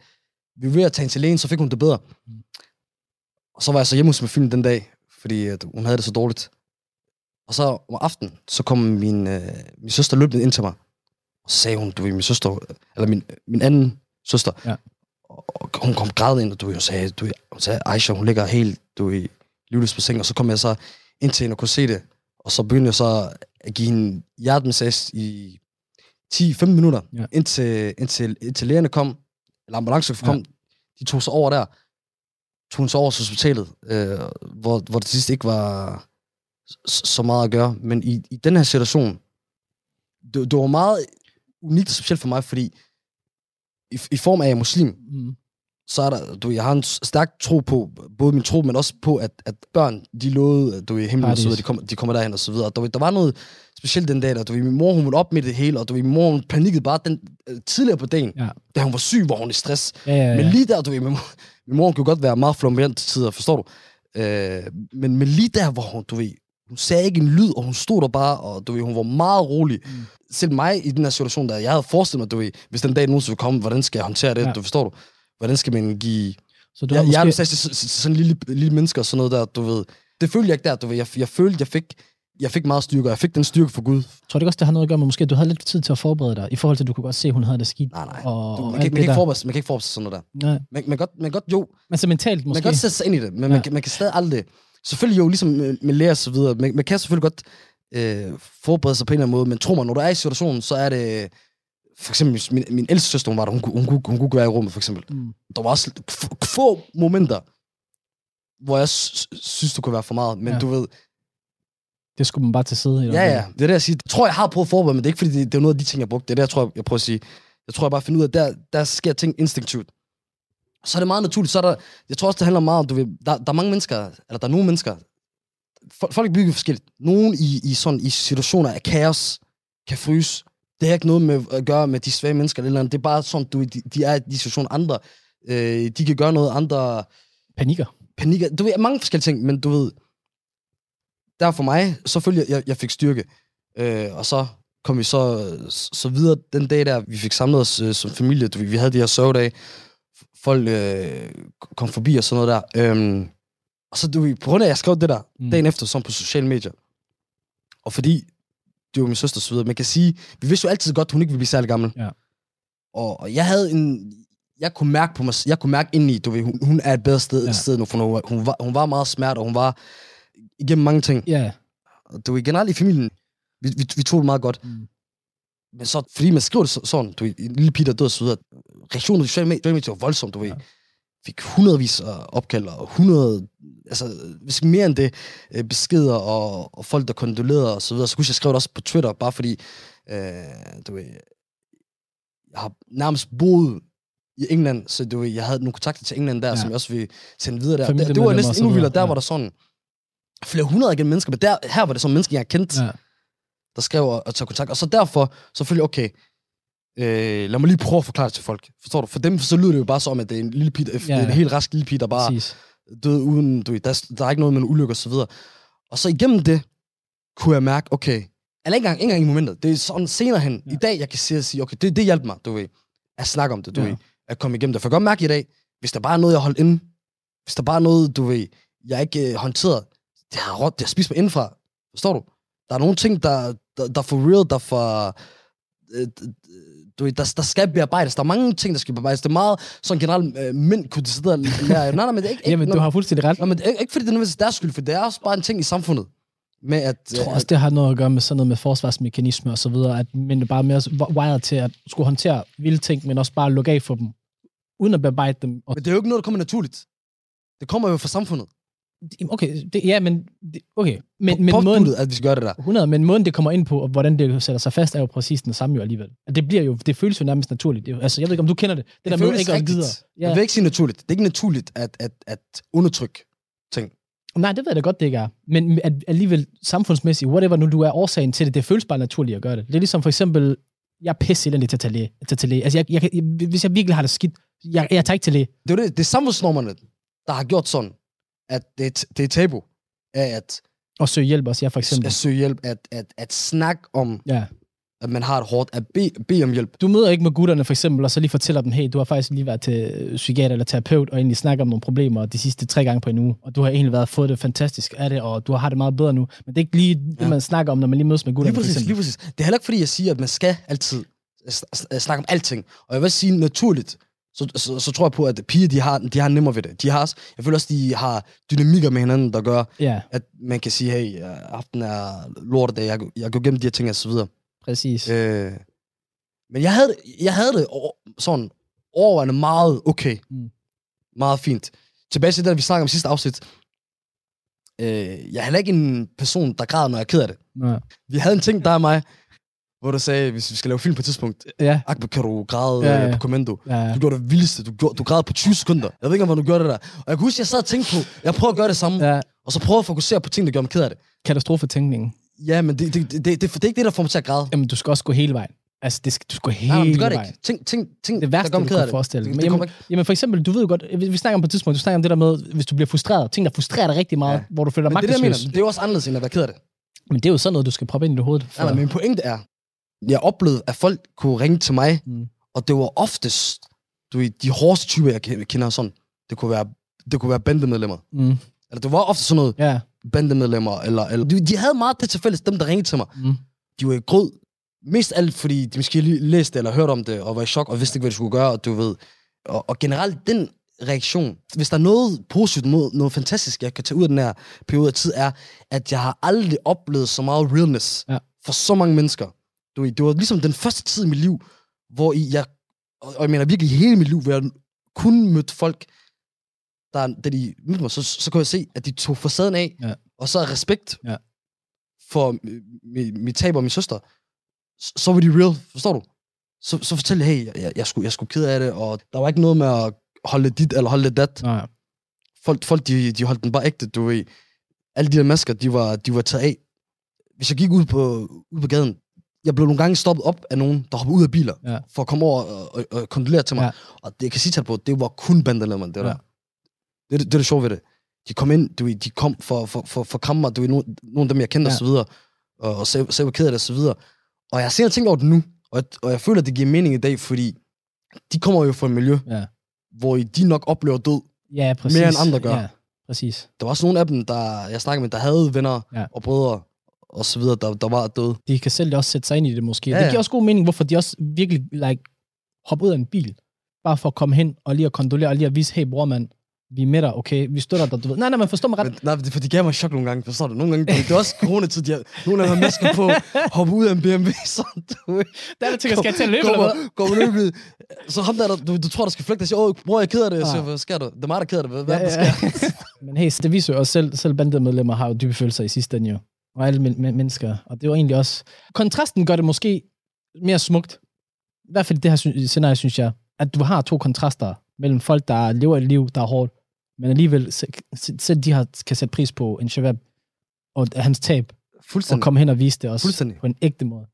vi var ved at tage til lægen, så fik hun det bedre. Og så var jeg så hjemme hos min film den dag, fordi at hun havde det så dårligt. Og så om aftenen, så kom min, øh, min søster løbende ind til mig. Og så sagde hun, du ved, min søster, eller min, min anden søster, Ja. og, hun kom grædende ind, og du ved, og sagde, du ved, hun sagde, Aisha, hun ligger helt, du ved, livløs på sengen, og så kom jeg så ind til hende og kunne se det. Og så begyndte jeg så at give hende hjertemassage i 10-15 minutter, Ja. indtil, indtil, indtil lægerne kom, eller ambulancen kom, Ja. de tog sig over der, tog hun så over til hospitalet, øh, hvor, hvor det sidst ikke var så, så meget at gøre. Men i, i den her situation, det, det var meget unikt og specielt for mig, fordi i, i form af, at jeg er muslim, Mm. så er der, du, jeg har en stærk tro på, både min tro, men også på, at, at børn, de lovede, du ved, himlen og så videre, de kommer, de kommer derhen og så videre. Og Der, var noget specielt den dag, der, du min mor, hun op med det hele, og du min mor, hun panikkede bare den, øh, tidligere på dagen, Ja. da hun var syg, var hun i stress. Ja, ja, ja. Men lige der, du min mor, min mor hun kunne godt være meget flamboyant til tider, forstår du? Øh, men, men lige der, hvor hun, du ved, hun sagde ikke en lyd, og hun stod der bare, og du ved, hun var meget rolig. Mm. Selv mig i den her situation, der jeg havde forestillet mig, du ved, hvis den dag nogensinde vil komme, hvordan skal jeg håndtere det, Ja. du forstår du? Hvordan skal man give... Så du Jeg, har jeg er måske... til sådan en lille, lille menneske og sådan noget der, du ved. Det følte jeg ikke der, du ved. Jeg, jeg følte, jeg fik, jeg fik meget styrke, og jeg fik den styrke for Gud. Tror du ikke også, det har noget at gøre med, måske at du havde lidt tid til at forberede dig, i forhold til, at du kunne godt se, at hun havde det skidt? Nej, nej. Og, Du, man, kan, ikke- man, kan ikke forberede, man kan ikke forberede sig sådan noget der. Nej. Man, man, godt, man godt, jo, Men så mentalt Man måske. kan godt sætte sig ind i det, men Ja. man, kan, man kan stadig aldrig... Selvfølgelig jo, ligesom med, med lærer og så videre, man, man kan selvfølgelig godt øh, forberede sig på en eller anden måde, men tro mig, når du er i situationen, så er det... For eksempel, min, min ældste søster, hun var der, hun, hun, kunne, hun kunne være i rummet, for eksempel. Mm. Der var også få momenter, hvor jeg sy- synes, det kunne være for meget, men Ja. du ved... Det skulle man bare til side. i Ja, ja, det er det, jeg siger. Jeg tror, jeg har prøvet at forberede, men det er ikke, fordi det, det er noget af de ting, jeg har brugt. Det er det, jeg tror, jeg prøver at sige. Jeg tror, jeg bare finder ud af, at der, der sker ting instinktivt. Så er det meget naturligt. Så er der, jeg tror også, det handler meget om, du ved, der, der er mange mennesker, eller der er nogle mennesker, folk, folk er bygget forskelligt. Nogen i, i, sådan, i situationer af kaos kan fryse. Det har ikke noget med at gøre med de svage mennesker eller, eller andet. Det er bare sådan, du, de, de er i de situationer andre. Øh, de kan gøre noget, andre Panikker. panikker. Du ved, mange forskellige ting, men du ved, der for mig, så følte jeg, jeg, fik styrke. Øh, og så kom vi så, så videre den dag der, vi fik samlet os øh, som familie. Du, vi havde de her sørgedage. Folk øh, kom forbi og sådan noget der. Øhm, og så, du på grund af, at jeg skrev det der Mm. dagen efter, sådan på sociale medier. Og fordi det var min søster så videre, man kan sige, vi vidste jo altid godt, at hun ikke ville blive særlig gammel. Ja. Og, og jeg havde en, jeg kunne mærke på mig, jeg kunne mærke indeni, du ved, hun, hun er et bedre sted, Ja. sted nu, for hun, hun, var, hun var meget smert, og hun var igennem mange ting. Ja. Og du ved, generelt i familien, vi, vi, vi tog det meget godt. Mm. Men så, fordi man skriver det så, sådan, du ved, en lille pige, der døde og så videre, reaktionen på sociale medier var voldsomt, du ved. Ja. Fik hundredvis af opkald, og hundrede, altså, hvis mere end det, øh, beskeder, og, og folk, der kondolerede og så videre. Så kunne jeg skrive det også på Twitter, bare fordi, øh, du ved, jeg har nærmest boet i England, så du ved, jeg havde nogle kontakter til England der, Ja. som jeg også vil sende videre der. Der, det Familiemedlemmer var næsten så endnu vildere. Der ja. var der sådan flere hundrede igen mennesker, men der, her var det sådan mennesker, jeg kendte, ja. ja. der skrev og, og tog kontakt. Og så derfor, selvfølgelig, okay, øh, lad mig lige prøve at forklare det til folk. Forstår du? For dem, så lyder det jo bare som, at det er en lille pige, Ja. ja. en helt rask lille pige, der bare Præcis. døde uden, du der, der er ikke noget med en ulykke og så videre. Og så igennem det, kunne jeg mærke, okay, eller ikke engang, ikke engang i momentet, det er sådan senere hen, Ja. i dag, jeg kan sige, sige okay, det, det hjalp mig, du ved, at snakke om det, du Ja. ved, at komme igennem det. For jeg kan godt mærke i dag, hvis der bare er noget, jeg holdt inde, hvis der bare er noget, du ved, jeg ikke øh, håndteret, det har, råd, det har spist mig indenfra. Forstår du? Der er nogle ting, der, der, der er for real, der er for... Øh, du ved, der, der skal bearbejdes. Der er mange ting, der skal bearbejdes. Det er meget sådan generelt, øh, mænd kunne sidde og lære. Nej, nej, men det er ikke... Jamen, ikke du har fuldstændig ret. Nej, men det er ikke, fordi det er nødvendigvis deres skyld, for det er også bare en ting i samfundet. Med at... Jeg tror øh, også, det har noget at gøre med sådan noget med forsvarsmekanisme og så videre, at mænd er bare mere wired til at skulle håndtere vilde ting, men også bare lukke af for dem, uden at bearbejde dem. Og, Men det er jo ikke noget, der kommer naturligt. Det kommer jo fra samfundet. Okay, det, ja, men, det, okay. men, men måden, at vi skal gøre det der. 100, men måden, det kommer ind på, og hvordan det sætter sig fast, er jo præcis den samme jo alligevel. At Det, bliver jo, det føles jo nærmest naturligt. Det jo, altså, jeg ved ikke, om du kender det. Det, det der med føles ikke at rigtigt. videre. Ja. Jeg vil ikke sige naturligt. Det er ikke naturligt at, at, at undertrykke ting. Nej, det ved jeg da godt, det ikke er. Men at alligevel samfundsmæssigt, whatever nu du er årsagen til det, det føles bare naturligt at gøre det. Det er ligesom for eksempel Jeg er pisse elendig til at tage læge. Til at tage læge. Altså, jeg, jeg, jeg, hvis jeg virkelig har det skidt, jeg, jeg tager ikke til læge. Det er det, det er samfundsnormerne, der har gjort sådan, at det, er det er tabu af at, Og søge hjælp også, jeg for eksempel. at søge hjælp, at, at, at snakke om, Ja. at man har det hårdt, at bede be om hjælp. Du møder ikke med gutterne for eksempel, og så lige fortæller dem, hey, du har faktisk lige været til psykiater eller terapeut, og egentlig snakket om nogle problemer de sidste tre gange på en uge, og du har egentlig været fået det fantastisk af det, og du har det meget bedre nu. Men det er ikke lige det, Ja. man snakker om, når man lige mødes med Lige gutterne for præcis, eksempel. lige præcis. Det er heller ikke fordi, jeg siger, at man skal altid snakke om alting. Og jeg vil sige naturligt, så, så, så tror jeg på, at piger, de har, de har nemmere ved det. De har jeg føler også, de har dynamikker med hinanden, der gør, Ja, at man kan sige, hey, øh, aften er lortedag, jeg, jeg går gennem de her ting og så videre. præcis. Øh, men jeg havde, jeg havde det sådan overvejende meget okay. Mm. Meget fint. Tilbage til det, der vi snakkede om sidste afsnit. Øh, jeg er heller ikke en person, der græder, når jeg er ked af det. Ja. Vi havde en ting, der og mig, hvor du sagde, hvis vi skal lave film på et tidspunkt, Ja, Akbar, kan du græde Ja, ja, ja. ja. på kommando? ja, Du gjorde det vildeste. Du, gjorde, du græd på 20 sekunder. Jeg ved ikke, om du gjorde det der. Og jeg kan huske, jeg sad og tænkte på, jeg prøver at gøre det samme, ja. ja. og så prøve at fokusere på ting, der gør mig ked af det. Katastrofetænkningen. Ja, men det, det, det, det, det, det er ikke det, der får mig til at græde. Jamen, du skal også gå hele vejen. Altså, det skal, du skal gå hele Nej, men det gør det ikke. Ting, ting, ting, Det værste, der du kan forestille dig. Men jamen. Jamen for eksempel, du ved jo godt, vi, vi snakker om på et tidspunkt, du snakker om det der med, hvis du bliver frustreret, ting der frustrerer dig rigtig meget, ja. Ja. hvor du føler dig Men det er det, magtesløs. mener. Det er jo også anderledes, end at være ked af det. Men det er jo sådan noget, du skal proppe ind i dit hoved. For... Nej, nej, min pointe er, jeg oplevede, at folk kunne ringe til mig, Mm. og det var oftest du, de hårdeste typer, jeg ke- kender sådan. Det kunne være, det kunne være bandemedlemmer. Mm. Eller det var ofte sådan noget Ja. bandemedlemmer, eller, eller de, de havde meget det til fælles, dem der ringede til mig. Mm. De var i grød. Mest alt, fordi de måske lige læste eller hørt om det, og var i chok, og vidste ikke, hvad de skulle gøre, og du ved. Og, og generelt, den reaktion, hvis der er noget positivt, noget, noget fantastisk, jeg kan tage ud af den her periode af tid, er, at jeg har aldrig oplevet så meget realness Ja. for så mange mennesker. Du ved, det var ligesom den første tid i mit liv, hvor i jeg, og jeg mener virkelig hele mit liv, hvor jeg kun mødte folk, der, da de mødte mig, så, så kunne jeg se, at de tog facaden af, Ja. og så respekt Ja. for mi- mi- mit tab og min søster, så, så var de real, forstår du? Så, så fortalte jeg, hey, jeg, jeg, skulle, jeg skulle ked af det, og der var ikke noget med at holde dit eller holde dat. Nej. Folk, folk de, de holdt den bare ægte, du ved. Alle de der masker, de var, de var taget af. Hvis jeg gik ud på, ud på gaden, jeg blev nogle gange stoppet op af nogen, der hoppede ud af biler, Ja. for at komme over og, og, og kondolere til mig. Ja. Og det, jeg kan sige til dig på, det var kun bandelemmer, det Ja. der. Det, det, det er det sjove ved det. De kom ind, du de kom for, for, for, for mig, du nogle, nogle af dem, jeg kendte Ja. og så videre, og, og selv, selv var ked af det og så videre. Og jeg har senere tænkt over det nu, og jeg, og jeg føler, at det giver mening i dag, fordi de kommer jo fra et miljø, Ja. hvor de nok oplever død. Ja, præcis. Mere end andre gør. Ja, præcis. Der var også nogle af dem, der jeg snakkede med, der havde venner ja. og brødre og så videre, der, der var døde. De kan selv også sætte sig ind i det måske. Ja, Ja, det giver også god mening, hvorfor de også virkelig like, hopper ud af en bil, bare for at komme hen og lige at kondolere, og lige at vise, hey bror mand, vi er med dig, okay? Vi støtter dig, du ved. Nej, nej, men forstår mig ret. Men, nej, det- for de gav mig chok nogle gange, forstår du? Nogle gange, det er også coronatid, de har, nogle af dem har masker på, hoppe ud af en BMW, sådan, du. Der er det tænker, skal jeg til at løbe, eller hvad? Går man løbe, så ham der, du, du tror, der skal flygte, og siger, åh, bror, jeg er ked af det. Ah. siger, hvad sker der? Det er mig, der er ked af det. Hvad, hvad Ja, ja, ja, der sker? Men hey, det viser jo også selv, selv bandemedlemmer har jo dybe følelser i sidste ende jo. Og alle men- men- mennesker. Og det var egentlig også... Kontrasten gør det måske mere smukt. I hvert fald det her sy- scenarie, synes jeg. At du har to kontraster mellem folk, der lever et liv, der er hårdt, men alligevel se- se- selv de har, kan sætte pris på en shabab og hans tab, og Fuldstændig. komme hen og vise det også Fuldstændig. på en ægte måde.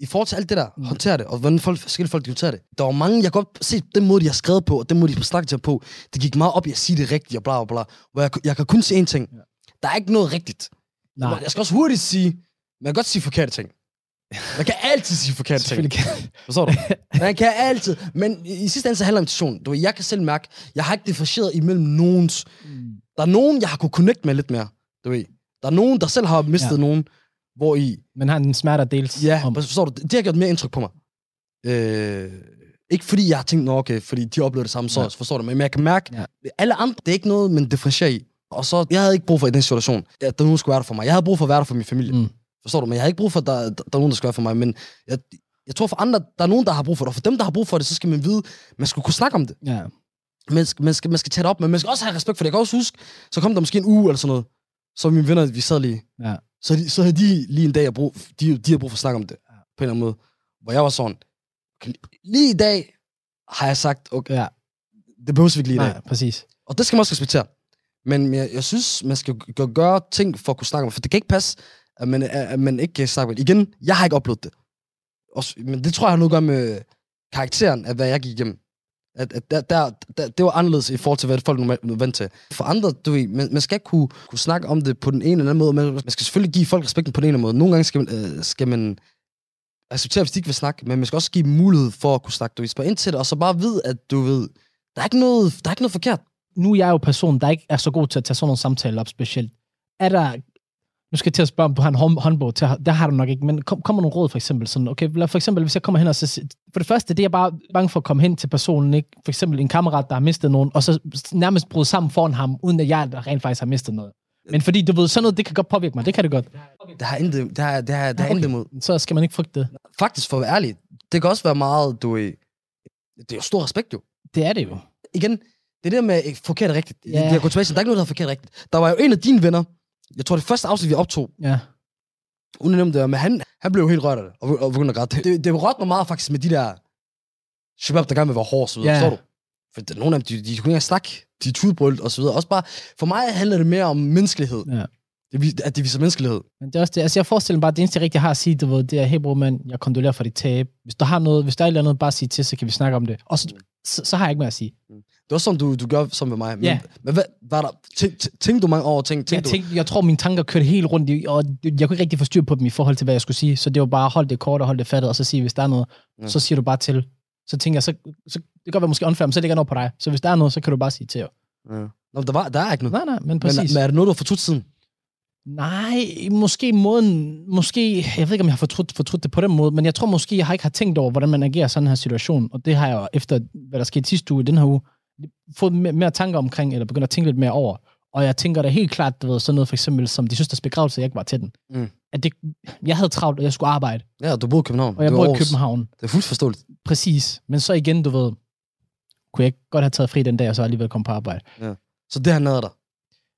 I forhold til alt det der, Mm. håndtere det, og hvordan folk, forskellige folk de håndterer det. Der var mange, jeg kan godt se, den måde, de har skrevet på, og den måde, de har snakket til på, det gik meget op i at sige det rigtigt, og bla bla bla. Hvor jeg, jeg kan kun se én ting. Ja. Der er ikke noget rigtigt. Nej, Jeg skal også hurtigt sige, man kan godt sige forkerte ting. Man kan altid sige forkerte ting. kan Forstår du? Man kan altid. Men i sidste ende så handler det om intention. Du ved, jeg kan selv mærke, jeg har ikke differentieret imellem nogens. Der er nogen, jeg har kunnet connect med lidt mere. Du ved. Der er nogen, der selv har mistet Ja. nogen, hvor i... Men har en smerte at deles Ja, om. forstår du? Det har gjort mere indtryk på mig. Øh, ikke fordi jeg har tænkt, nå okay, fordi de oplevede det samme, så Ja. forstår du? Men jeg kan mærke, ja. alle andre, det er ikke noget, man differentierer i. Og så, jeg havde ikke brug for i den situation, at der nogen skulle være der for mig. Jeg havde brug for at være der for min familie. Mm. Forstår du? Men jeg har ikke brug for, at der, der, der er nogen, der skal være for mig. Men jeg, jeg tror for andre, der er nogen, der har brug for det. Og for dem, der har brug for det, så skal man vide, man skal kunne snakke om det. Ja. Man skal, man skal, man skal tage det op, men man skal også have respekt for det. Jeg kan også huske, så kom der måske en uge eller sådan noget, så mine venner, vi sad lige. Ja. Så, de, så havde de lige en dag, jeg brug, de, de havde brug for at snakke om det, Ja. på en eller anden måde. Hvor jeg var sådan, okay, lige i dag har jeg sagt, okay, ja. det behøves vi ikke lige i dag. Nej, præcis. Og Og det skal man også respektere. Men jeg, jeg synes, man skal gøre ting for at kunne snakke om det. For det kan ikke passe, at man, at man ikke kan snakke om det. Igen, jeg har ikke oplevet det. også, men det tror jeg har noget at gøre med karakteren af, hvad jeg gik igennem. At, at der, der, der, det var anderledes i forhold til, hvad folk normalt er vant til. For andre, du ved, man, man skal ikke kunne, kunne snakke om det på den ene eller anden måde. men man skal selvfølgelig give folk respekten på den ene måde. Nogle gange skal man, øh, skal man acceptere, hvis de ikke vil snakke, men man skal også give mulighed for at kunne snakke. Du ved, spørg ind til det, og så bare vide, at du ved, der er ikke noget, der er ikke noget forkert. Nu er jeg jo person, der ikke er så god til at tage sådan nogle samtaler op specielt. Er der... Nu skal jeg til at spørge, om du har en hånd- håndbog til, der har du nok ikke, men kom, kommer nogle råd for eksempel sådan, okay, for eksempel, hvis jeg kommer hen og så, for det første, det er jeg bare bange for at komme hen til personen, ikke? For eksempel en kammerat, der har mistet nogen, og så nærmest bryde sammen foran ham, uden at jeg der rent faktisk har mistet noget. Men fordi, du ved, sådan noget, det kan godt påvirke mig, det kan det godt. Det har intet, det har, det har, Ja, okay. intet imod. Så skal man ikke frygte det. Faktisk, for at være ærlig, det kan også være meget, du det er jo stor respekt jo. Det er det jo. igen, det er det der med forkert og rigtigt. Yeah. Jeg går tilbage til, der er ikke noget, der er forkert og rigtigt. Der var jo en af dine venner, jeg tror det første afsnit, vi optog, Ja. uden at nævne det, men han, han blev jo helt rørt af det, og, og begyndte at græde. Det, det, det rørte mig meget faktisk med de der shabab, der gerne vil være hård, så videre, yeah. forstår du? For der, nogle af dem, de, de kunne ikke engang snakke, de tudbrølt og så videre. Også bare, for mig handler det mere om menneskelighed. Ja. Det, at det viser menneskelighed. Men det er også det. Altså, jeg forestiller mig bare, at det eneste, jeg rigtig har at sige, du ved, det er, hey bro, man, jeg kondolerer for dit tab. Hvis du har noget, hvis der er et eller andet, bare sig til, så kan vi snakke om det. Og så, så, så har jeg ikke mere at sige. Det er også sådan, du, du gør som med mig. Men, Ja. men hvad, var der, tænk, tænk, tænkte du mange over ting? Jeg, Tænkte du, tænkte, jeg tror, mine tanker kørte helt rundt, i, og jeg kunne ikke rigtig få styr på dem i forhold til, hvad jeg skulle sige. Så det var bare, hold det kort og hold det fattet, og så sige, hvis der er noget, Ja. så siger du bare til. Så tænker jeg, så, så det kan godt være måske unfair, men så ligger noget på dig. Så hvis der er noget, så kan du bare sige til. ja. Nå, der, var, der er ikke noget. Nej, nej, men Men, præcis. men er det noget, du har fortrudt siden? Nej, måske måden, måske, jeg ved ikke, om jeg har fortrudt, fortrudt det på den måde, men jeg tror måske, jeg har ikke har tænkt over, hvordan man agerer i sådan her situation, og det har jeg jo efter, hvad der skete sidste uge i den her uge, fået mere, mere tanker omkring, eller begyndt at tænke lidt mere over. Og jeg tænker da helt klart, du ved, sådan noget for eksempel som de søsters begravelse, jeg ikke var til den. Mm. At det, jeg havde travlt, og jeg skulle arbejde, Ja, du boede i København. og jeg bor i. København. Det er fuldt forståeligt. Præcis. Men så igen, du ved, kunne jeg ikke godt have taget fri den dag, og så alligevel komme på arbejde. Så det har nadet dig.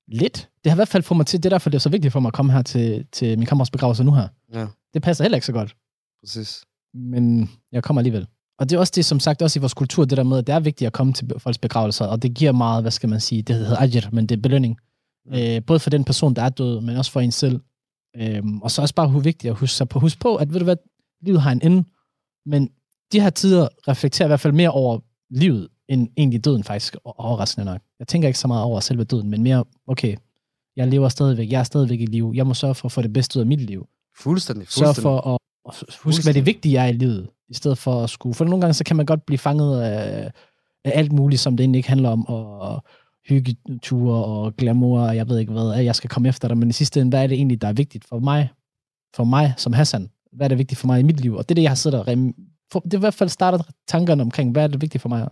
Lidt. Det har i hvert fald fået mig til, det er derfor, det er så vigtigt for mig at komme her til, til min kammerats begravelse nu her. Ja. Det passer heller ikke så godt. Præcis. men jeg kommer alligevel. Og det er også det, som sagt, også i vores kultur, det der med, at det er vigtigt at komme til folks begravelser, og det giver meget, hvad skal man sige, det hedder ajr, men det er belønning. Mm. Øh, både for den person, der er død, men også for en selv. Øhm, og så også bare, hvor vigtigt at huske sig på, huske på, at ved du hvad, livet har en ende, men de her tider reflekterer i hvert fald mere over livet, end egentlig døden faktisk, og overraskende nok. Jeg tænker ikke så meget over selve døden, men mere, okay, jeg lever stadigvæk, jeg er stadigvæk i liv, jeg må sørge for at få det bedste ud af mit liv Fuldstændig. sørge fuldstændig. for at, at huske, hvad det vigtige er i livet, i stedet for at skulle... For nogle gange, så kan man godt blive fanget af, af alt muligt, som det egentlig ikke handler om, og hyggeture og glamour, og jeg ved ikke hvad, jeg skal komme efter dig, men i sidste ende, hvad er det egentlig, der er vigtigt for mig, for mig som Hassan? Hvad er det vigtigt for mig i mit liv? Og det er det, jeg har siddet og rem... for, Det er i hvert fald startet tankerne omkring, hvad er det vigtigt for mig?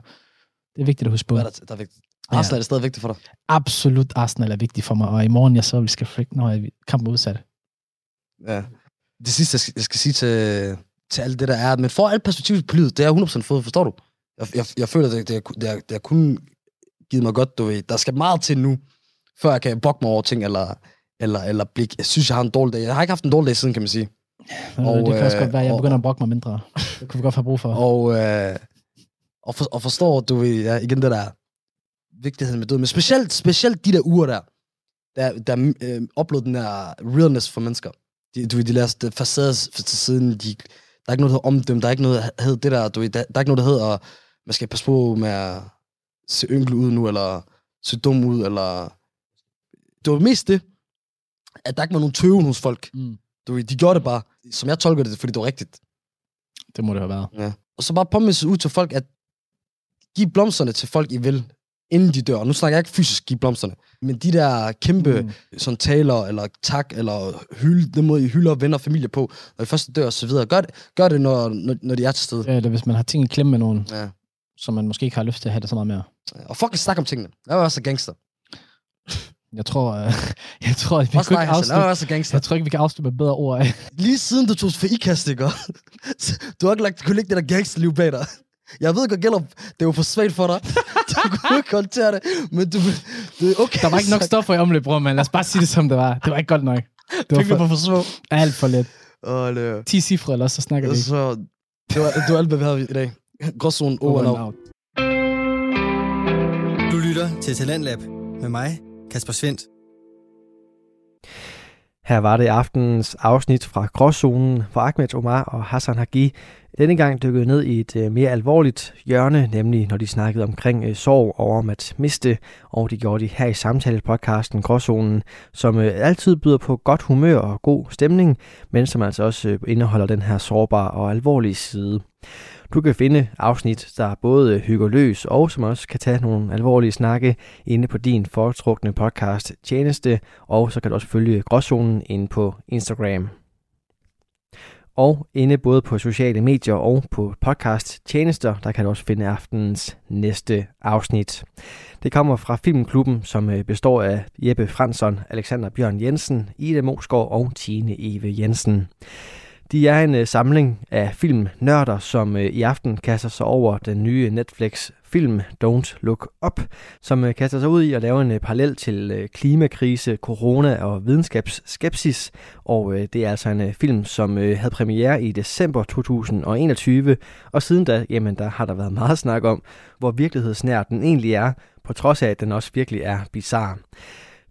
Det er vigtigt at huske på. Hvad er der, der er vigtigt? Arsenal er det stadig vigtigt for dig. Absolut Arsenal er vigtigt for mig, og i morgen, jeg så, vi skal frik, når kampen er udsat. Ja. Det sidste, jeg skal, jeg skal sige til, til alt det, der er, men for alt perspektiv på livet, det er jeg 100% fået, forstår du? Jeg, jeg, jeg føler, det, det, det, er, det er kun givet mig godt, du ved. Der skal meget til nu, før jeg kan bokke mig over ting, eller, eller, eller blive, jeg synes, jeg har en dårlig dag. Jeg har ikke haft en dårlig dag siden, kan man sige. Og, Og, det kan også øh, godt være, at jeg og- begynder at brokke mig mindre. Det kunne vi godt have brug for. Og, øh, og, for, og forstår, du ved, ja, igen det der vigtigheden med død, men specielt, specielt de der uger der, der, der øh, oplevede den der realness for mennesker. De, du ved, de lader det facade til siden, de, der er ikke noget, der omdømme, der er ikke noget, der hedder det der, du ved, der, der er ikke noget, der hedder, man skal passe på med at se ynkelig ud nu, eller se dum ud, eller... Det var mest det, at der ikke var nogen tøven hos folk. Mm. Du ved, de gjorde det bare, som jeg tolker det, fordi det var rigtigt. Det må det have været. Ja. Og så bare påminde ud til folk, at give blomsterne til folk, I vil, inden de dør. Nu snakker jeg ikke fysisk give blomsterne, men de der kæmpe Mm. sådan taler, eller tak, eller hylde, den måde, I hylder venner og familie på, når I først dør og så videre. Gør det, gør det når, når, når de er til stede. Ja, Eller hvis man har ting i klemme med nogen, Ja. som man måske ikke har lyst til at have det så meget mere. Og fucking snak om tingene. Jeg var også gangster. Jeg tror, øh, jeg tror, at vi Også kunne dig, ikke afslutte, også gangster. jeg tror ikke, vi kan afslutte med bedre ord. Lige siden du tog for ikast, ikke? Du har ikke lagt, kunne lægge det der gangsterliv bag dig. Jeg ved godt, gælder, det var for svagt for dig. Du kunne ikke håndtere det, men du, det okay. Der var ikke nok stoffer i omløb, bror, men lad os bare sige det, som det var. Det var ikke godt nok. Det var for, var for små. alt for let. Og det, 10 cifre, eller så snakker vi ikke. så, det, var, det var alt, hvad vi havde i dag. Gråzonen over out. out. Du lytter til Talentlab med mig, Kasper Svendt. Her var det aftenens afsnit fra Gråzonen, hvor Ahmed Omar og Hassan Hagi denne gang dykkede ned i et øh, mere alvorligt hjørne, nemlig når de snakkede omkring øh, sorg over om at miste, og det gjorde de her i samtalepodcasten Gråzonen, som øh, altid byder på godt humør og god stemning, men som altså også indeholder den her sårbare og alvorlige side. Du kan finde afsnit, der både hygger løs og som også kan tage nogle alvorlige snakke inde på din foretrukne podcast tjeneste, og så kan du også følge Gråzonen inde på Instagram. Og inde både på sociale medier og på podcast tjenester, der kan du også finde aftenens næste afsnit. Det kommer fra Filmklubben, som øh, består af Jeppe Fransson, Alexander Bjørn Jensen, Ida Mosgaard og Tine Eve Jensen. De er en øh, samling af filmnørder, som øh, i aften kaster sig over den nye Netflix film Don't Look Up, som øh, kaster sig ud i at lave en øh, parallel til øh, klimakrise, corona og videnskabsskepsis. Og øh, det er altså en øh, film, som øh, havde premiere i december 2021, og siden da, jamen, der har der været meget snak om, hvor virkelighedsnær den egentlig er, på trods af, at den også virkelig er bizarre.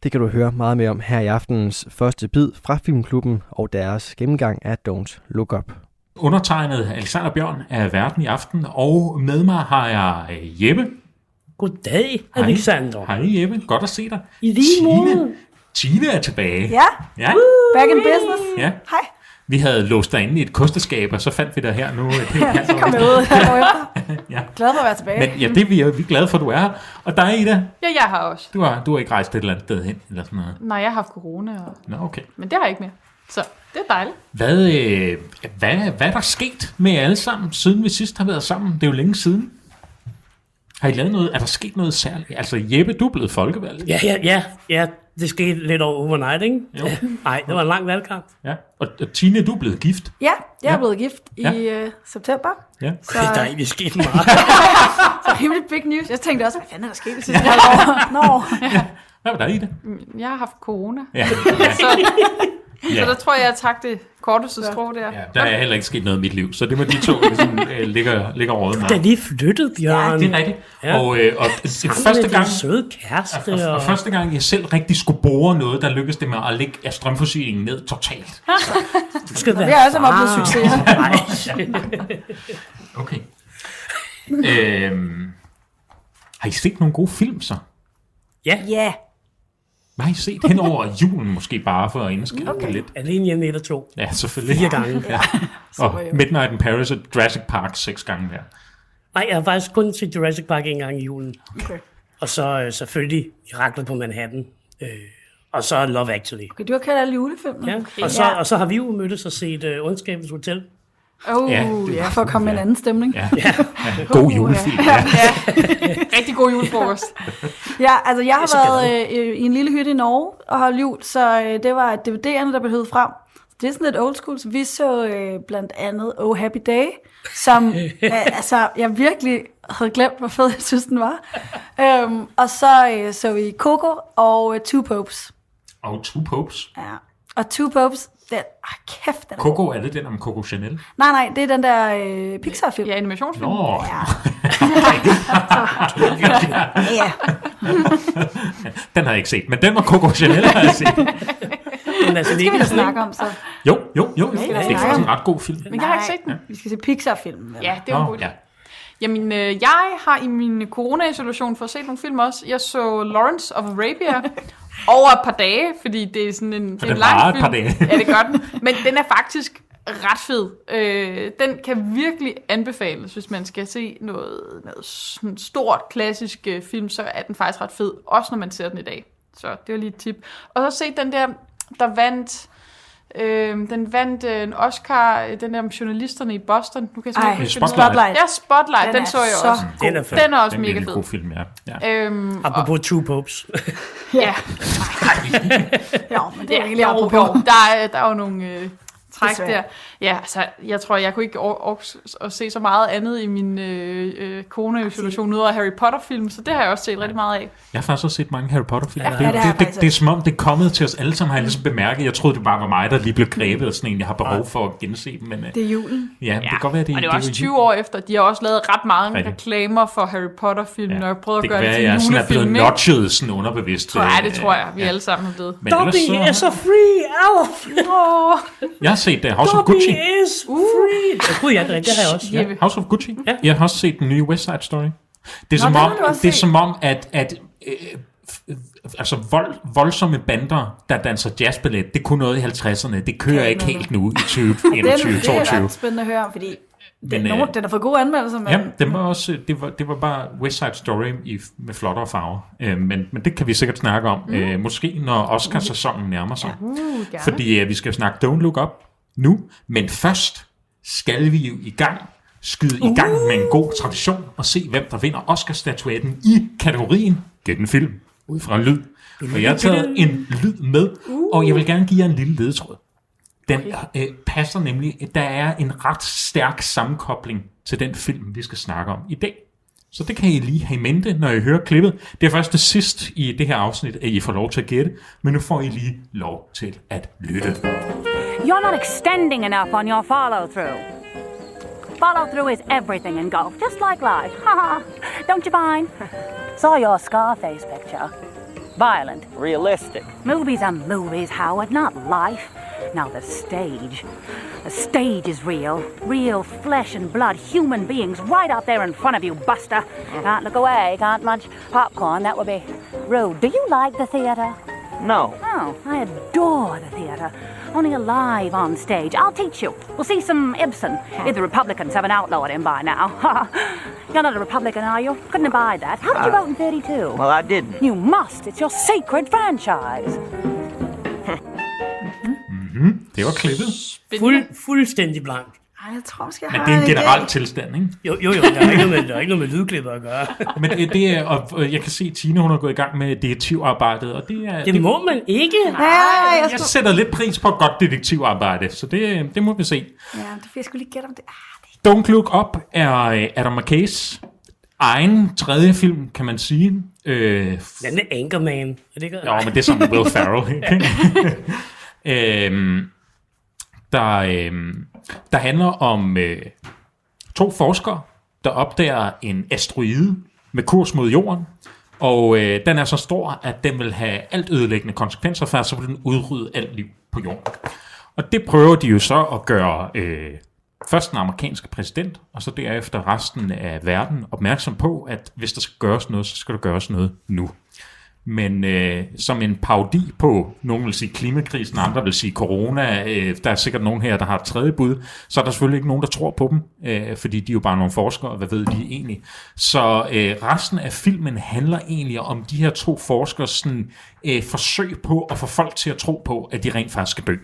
Det kan du høre meget mere om her i aftenens første bid fra Filmklubben og deres gennemgang af Don't Look Up. Undertegnet Alexander Bjørn er verden i aften, og med mig har jeg øh, Jeppe. Goddag, Alexander. Hej, Hej Jeppe, godt at se dig. I lige måde. Tine er tilbage. Ja, Ja, back in business. ja. Hej. Vi havde låst dig inde i et kosteskab, og så fandt vi dig her nu. Det er jo Så kom jeg ud her. Ja. Glad for at være tilbage. Men ja, det er vi, vi er glade for, at du er her. Og dig, Ida, Ja, jeg har også. du har, du har ikke rejst et eller andet sted hen, eller sådan noget. Nej, jeg har haft corona, og... Nå, okay. men det har jeg ikke mere. Så det er dejligt. Hvad, øh, hvad, hvad er der sket med jer alle sammen, siden vi sidst har været sammen? Det er jo længe siden. Har I lavet noget? Er der sket noget særligt? Altså Jeppe, du er blevet folkevalgt. Ja, ja, ja, ja, det skete lidt over overnight, ikke? Jo. Nej, det var en lang valgkamp. Ja. Og, og Tine, du er blevet gift. Ja, jeg er Ja. blevet gift Ja. i øh, september. Ja. Så, Der er egentlig sket meget. så rimelig big news. Jeg tænkte også, hvad fanden er der sket det sidste halve år? Nå, Hvad var der i det? Jeg har haft corona. Ja. Så, Ja. så der tror jeg, jeg trak det korteste strå der. ja. Der er heller ikke sket noget i mit liv, så det må de to ligesom, øh, ligger, ligger Da mig. lige flyttede, Bjørn. Det er rigtigt. Ja. Og, øh, og det, det første gang, søde kæreste. og, Og, og første gang, jeg selv rigtig skulle bore noget, der lykkedes det med at lægge af strømforsyningen ned totalt. du skal være det er også en oplevet succes. Nej. Okay. øhm, har I set nogle gode film så? Ja, Ja, Hvad I set hen over julen måske bare for at indskrive okay. Lidt? alene hjemme et og to. Ja, selvfølgelig. Fire gange. Ja. Og Midnight in Paris og Jurassic Park seks gange der. Nej, jeg har faktisk kun set Jurassic Park en gang i julen. okay. Og så øh, selvfølgelig Miraklet på Manhattan. Øh, og så Love Actually. okay. Du har kaldt alle julefilmene. Ja. Okay. Og, så, og så har vi jo mødtes og set øh, Ondskabens Hotel. Oh, Ja, ja, det- ja, for at komme med en anden stemning. Ja. ja. God julefilm. Ja. Rigtig god julefrokost. Ja, altså jeg har været øh, i en lille hytte i Norge og holdt jul, så øh, det var DVD'erne, der blev hævet frem. Det er sådan lidt old school, så vi så øh, blandt andet Oh Happy Day, som øh, altså, jeg virkelig havde glemt, hvor fed jeg synes, den var. Øhm, og så øh, så vi Coco og øh, Two Popes. Og Two Popes. Ja. Og Two Popes, den, ah, kæft, den er Coco, er det den om Coco Chanel? Nej, nej, det er den der øh, Pixar-film. Ja, animationsfilm. Nå, Ja. ja. den har jeg ikke set, men den var Coco Chanel, har jeg set. Men altså, Det skal vi da snakke om, så. Jo, jo, jo. Det vi er faktisk en ret god film. Men jeg har ikke set den. Vi skal se Pixar-filmen. Ja, det er jo en Nå, god idé. ja. Jamen, øh, jeg har i min corona-isolation fået set nogle film også. Jeg så Lawrence of Arabia over et par dage, fordi det er sådan en, den en lang et film. par dage. ja, det gør den. Men den er faktisk ret fed. Øh, den kan virkelig anbefales, hvis man skal se noget, noget sådan stort, klassisk øh, film, så er den faktisk ret fed. Også når man ser den i dag. Så det var lige et tip. Og så se den der, der vandt... Øh, den vandt øh, en Oscar, øh, den der om journalisterne i Boston. Nu kan jeg Ej, huske, Spotlight. den hedder. Ja, Spotlight, den, Den den er så jeg så også. Den er fed. Den er også Den er mega en fed. god film, ja. ja. Øhm, og, Apropos Two Popes. ja, Ja, men det er ja, egentlig jo, apropos. der, er, der er jo nogle, øh, træk Desværre. der. Ja, altså, jeg tror, jeg kunne ikke or- or- at se så meget andet i min øh, øh, kone-situation ud af Harry Potter-film, så det har jeg også set rigtig meget af. Jeg har faktisk også set mange Harry Potter-film. Ja, det, ja, det det, jeg det, det, det, er som om, det er kommet til os alle sammen, har jeg ligesom bemærket. Jeg troede, det bare var mig, der lige blev grebet af sådan en, jeg har behov for at gense dem. Men øh, Det er julen. ja, det kan godt være, det, Og det er jo også jo 20 år efter. De har også lavet ret mange Rigtigt. reklamer for Harry Potter-film, ja. og prøvet at det gøre kan det være, til en jeg sådan er blevet julefilm, ikke? notchet sådan underbevidst. Tror jeg, det øh, tror jeg, vi ja. alle sammen er blevet. Dobby så- is a free elf! Åh, Jeg har set uh, House of Dobby Gucci. is free! Uh. Gud, ja, det, er rigtigt, det har jeg også. Jeppe. House of Gucci. Ja. Jeg har også set den nye West Side Story. Det er, som den om, det er set. som om, at, at øh, f- altså vold, voldsomme bander, der danser jazzballet, det kunne noget i 50'erne. Det kører ikke helt nu i Den, 2021 det er 22 ret spændende at høre om, fordi den, Men, nogen, øh, den har fået gode anmeldelser, men Ja, den var også, det var, det var bare West Side Story i, med flottere farver. Øh, men, men det kan vi sikkert snakke om. Mm. Øh, måske når Oscar-sæsonen nærmer sig. Uh, gerne. Fordi øh, vi skal snakke Don't Look Up nu. Men først skal vi jo i gang, skyde i gang med en god tradition og se, hvem der vinder Oscar-statuetten i kategorien Gæt en film ud fra lyd. Og jeg har taget en lyd med, og jeg vil gerne give jer en lille ledetråd. Den øh, passer nemlig, der er en ret stærk sammenkobling til den film, vi skal snakke om i dag. Så det kan I lige have i mente, når I hører klippet. Det er først det sidst i det her afsnit, at I får lov til at gætte, men nu får I lige lov til at lytte. You're not extending enough on your follow through. Follow through is everything in golf, just like life. Ha ha. Don't you find? Saw your Scarface picture. Violent. Realistic. Movies are movies, Howard, not life. Now the stage. The stage is real. Real flesh and blood, human beings right out there in front of you, Buster. Mm. Can't look away, can't munch popcorn, that would be rude. Do you like the theater? No. Oh, I adore the theatre. Only alive on stage. I'll teach you. We'll see some Ibsen, if the Republicans haven't outlawed him by now. You're not a Republican, are you? Couldn't abide that. How did you uh, vote in 32? Well, I didn't. You must. It's your sacred franchise. Mm-hmm. Mm-hmm. Det var klippet. Fuld, fuldstændig blank. Ej, jeg tror måske, jeg Men har det er en idé. generel tilstand, ikke? Jo, jo, jo, der er ikke noget med, der er ikke noget med lydklipper at gøre. Men det, det er, og jeg kan se, at Tine hun er gået i gang med detektivarbejdet, og det er... Det må man ikke. Ja, jeg, jeg skulle... sætter lidt pris på godt detektivarbejde, så det, det må vi se. ja, det fik jeg skulle lige gætte om det. Ah, det Don't Look Up er øh, Adam McKays egen tredje film, kan man sige. Øh, Den er Anchorman. Er det ikke? Jo, men det er sådan Will Ferrell. Ikke? øhm, der, øhm, der handler om øh, to forskere, der opdager en asteroide med kurs mod jorden. Og øh, den er så stor, at den vil have alt ødelæggende konsekvenser, for så vil den udrydde alt liv på jorden. Og det prøver de jo så at gøre øh, først den amerikanske præsident, og så derefter resten af verden opmærksom på, at hvis der skal gøres noget, så skal der gøres noget nu. Men øh, som en paudi på, nogen vil sige klimakrisen, andre vil sige corona, øh, der er sikkert nogen her, der har et tredje bud, så er der selvfølgelig ikke nogen, der tror på dem, øh, fordi de er jo bare nogle forskere, hvad ved de egentlig. Så øh, resten af filmen handler egentlig om de her to forskers sådan, øh, forsøg på at få folk til at tro på, at de rent faktisk skal dø.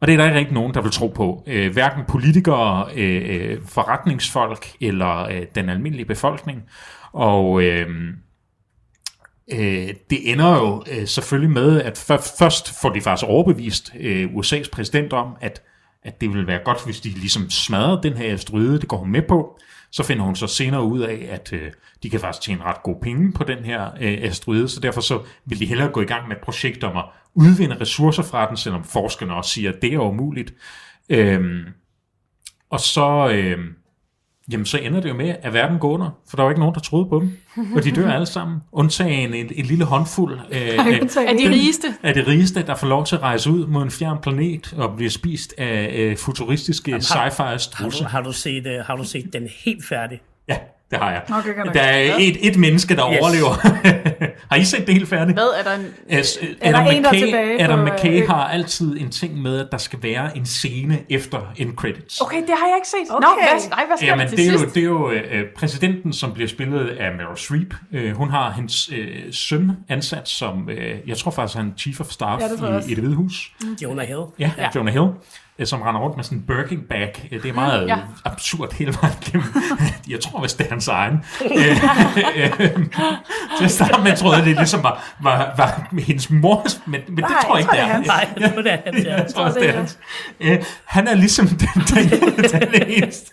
Og det er der ikke rigtig nogen, der vil tro på. Øh, hverken politikere, øh, øh forretningsfolk eller øh, den almindelige befolkning. Og øh, øh, det ender jo øh, selvfølgelig med, at først får de faktisk overbevist øh, USA's præsident om, at, at det vil være godt, hvis de ligesom smadrer den her stryde, det går hun med på. Så finder hun så senere ud af, at øh, de kan faktisk tjene ret gode penge på den her øh, asteroide, så derfor så vil de hellere gå i gang med et projekt om at udvinde ressourcer fra den, selvom forskerne også siger, at det er umuligt. Øhm, og så, øhm, jamen, så ender det jo med, at verden går under, for der var ikke nogen, der troede på dem. Og de dør alle sammen, undtagen en, en lille håndfuld øh, af, Er de rigeste? af det rigeste, der får lov til at rejse ud mod en fjern planet og blive spist af øh, futuristiske sci-fi Har strudse. du, har, du set, uh, har du set den helt færdig? Ja, det har jeg. Okay. Der er et, et menneske, der Yes. overlever. har I set det helt færdigt? Hvad er der en... As, der Adam en, der er McKay, tilbage Adam på, McKay øh, har altid en ting med, at der skal være en scene efter en credits. Okay, det har jeg ikke set. Okay. Nå, hvad, nej, hvad sker Jamen, der til det er, jo, det er jo øh, præsidenten, som bliver spillet af Meryl Streep. Øh, hun har hendes øh, søn ansat som, øh, jeg tror faktisk, han er chief of staff Ja, det i, i det hvide hus. Jonah Hill. Ja, ja. Jonah Hill. Øh, som render rundt med sådan en Birkin bag. Øh, Det er meget Ja. absurd hele vejen. Jeg tror, hvis det er hans egen. Til at starte med troede jeg, det ligesom var, var, var hendes mors, men, men det Nej, tror jeg ikke, det det er. Nej, det det. Jeg tror det det er er hans. Øh, Han er ligesom den, den, den eneste.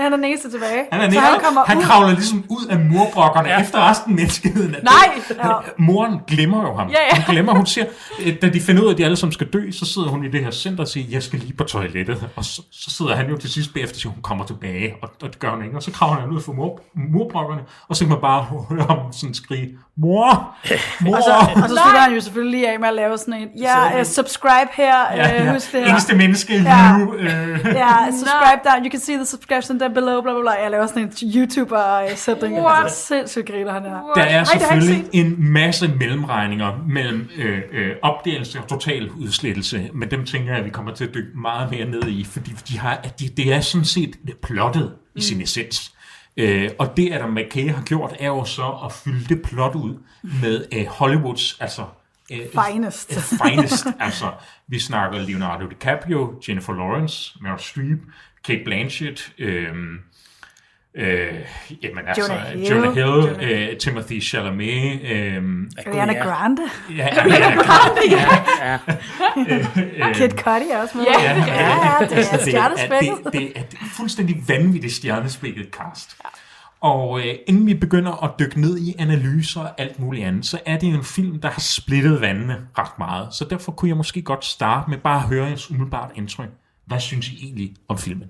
Ja, han er den eneste tilbage. Han, er så han, kommer han ud. kravler ligesom ud af murbrokkerne ja. efter resten af menneskeheden. er Nej! død. Moren glemmer jo ham. Ja, ja. Hun glemmer, hun siger, øh, da de finder ud af, at de alle sammen skal dø, så sidder hun i det her center og siger, jeg skal lige på toilettet. Og så, så sidder han jo til sidst bagefter og siger, hun kommer tilbage, og, og det gør hun ikke. Og så kravler han ud fra mur, murbrokkerne, og så kan man bare høre ham sådan skrige, mor, mor. Og så, og så slutter han jo selvfølgelig lige af med at lave sådan en, ja, uh, subscribe her, ja, uh, ja. husk det her. Eneste menneske i Ja. live. Øh. Ja, subscribe down, you can see the subscription down below, bla bla bla. Jeg laver sådan en YouTuber-sætning. What? Altså, sindssygt griner han her. Der er Ej, selvfølgelig en masse mellemregninger mellem øh, øh, opdelelse og total udslettelse, men dem tænker jeg, at vi kommer til at dykke meget mere ned i, fordi de har, at de, det er sådan set plottet i sin essens. Øh, og det, Adam McKay har gjort, er jo så at fylde det plot ud med øh, Hollywoods, altså øh, Finest. øh, finest. altså, vi snakker Leonardo DiCaprio, Jennifer Lawrence, Meryl Streep, Kate Blanchett, øh, øh, jamen altså, Jonah Hill. Jonah Hill, Jonah øh, Timothy Chalamet, øh, Ariana Ja. Grande. ja, Ariana Grande, ja, Ja. Kid Cudi er også med. Ja, ja, ja, det er Altså, det, er, stjernespækket. det, det er et fuldstændig vanvittigt stjernespækket cast. Og øh, inden vi begynder at dykke ned i analyser og alt muligt andet, så er det en film, der har splittet vandene ret meget. Så derfor kunne jeg måske godt starte med bare at høre jeres umiddelbart indtryk. Hvad synes I egentlig om filmen?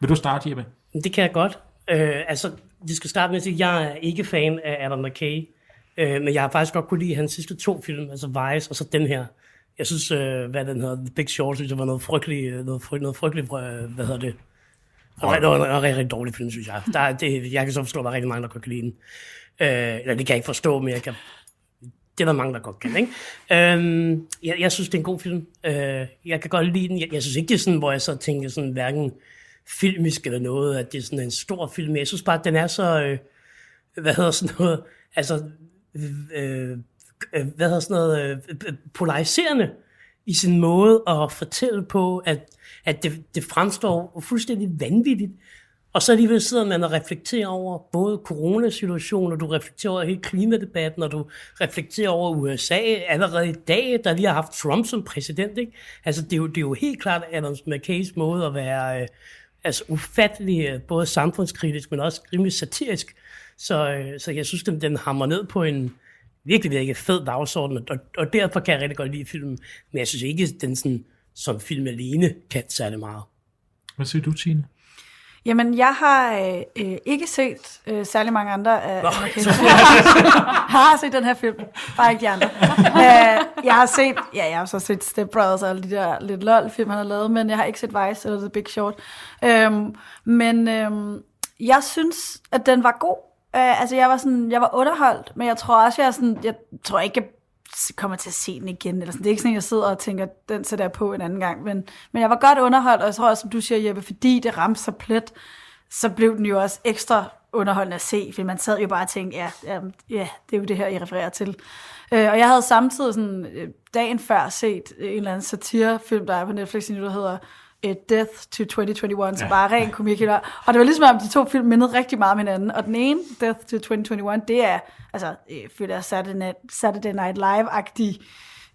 Vil du starte, Jeppe? Det kan jeg godt. Øh, altså, vi skal starte med at sige, at jeg er ikke fan af Adam McKay, øh, men jeg har faktisk godt kunne lide hans sidste to film, altså Vice og så den her. Jeg synes, øh, hvad den hedder, The Big Short, synes jeg var noget frygteligt, øh, noget, fry, noget frygteligt, øh, hvad hedder det? Og det var en rigtig, rigtig dårlig film, synes jeg. Der, er- det, jeg kan så forstå, at der er rigtig mange, der godt kan lide den. Øh, eller det kan jeg ikke forstå, men jeg kan, det er der mange, der godt kan, ikke? Øhm, jeg, jeg synes, det er en god film. Øh, jeg kan godt lide den. Jeg, jeg synes ikke, det er sådan, hvor jeg så tænker sådan, hverken filmisk eller noget, at det er sådan en stor film. Jeg synes bare, at den er så, øh, hvad hedder sådan noget, altså, øh, øh, øh hvad hedder sådan noget, øh, polariserende i sin måde at fortælle på, at, at det, det fremstår fuldstændig vanvittigt. Og så alligevel sidder man og reflekterer over både coronasituationen, og du reflekterer over hele klimadebatten, og du reflekterer over USA allerede i dag, der lige har haft Trump som præsident. Ikke? Altså, det, er jo, det er jo helt klart Adams McKays måde at være øh, altså, ufattelig, både samfundskritisk, men også rimelig satirisk. Så, øh, så jeg synes, den, den hammer ned på en virkelig, virkelig fed dagsorden, og, og derfor kan jeg rigtig godt lide filmen. Men jeg synes ikke, den sådan, som film alene kan særlig meget. Hvad siger du, Tine? Jamen, jeg har øh, øh, ikke set øh, særlig mange andre af film. Jeg har set den her film, bare ikke de andre. øh, jeg har set, ja, jeg har så set Step Brothers og alle de der lidt lol-film, han har lavet, men jeg har ikke set Vice eller The Big Short. Øhm, men øhm, jeg synes, at den var god. Øh, altså, jeg var sådan, jeg var underholdt, men jeg tror også, jeg er sådan, jeg tror ikke, kommer til at se den igen. Eller sådan. Det er ikke sådan, jeg sidder og tænker, den sætter jeg på en anden gang. Men, men jeg var godt underholdt, og jeg tror også, som du siger, Jeppe, fordi det ramte så plet, så blev den jo også ekstra underholdende at se, fordi man sad jo bare og tænkte, ja, ja, ja det er jo det her, I refererer til. Øh, og jeg havde samtidig sådan, øh, dagen før set en eller anden satirefilm, der er på Netflix, nu, der hedder Death to 2021, så bare ren komik. Og det var ligesom om, de to film mindede rigtig meget om hinanden. Og den ene, Death to 2021, det er, altså, øh, føler jeg Saturday Night, Saturday Night Live-agtig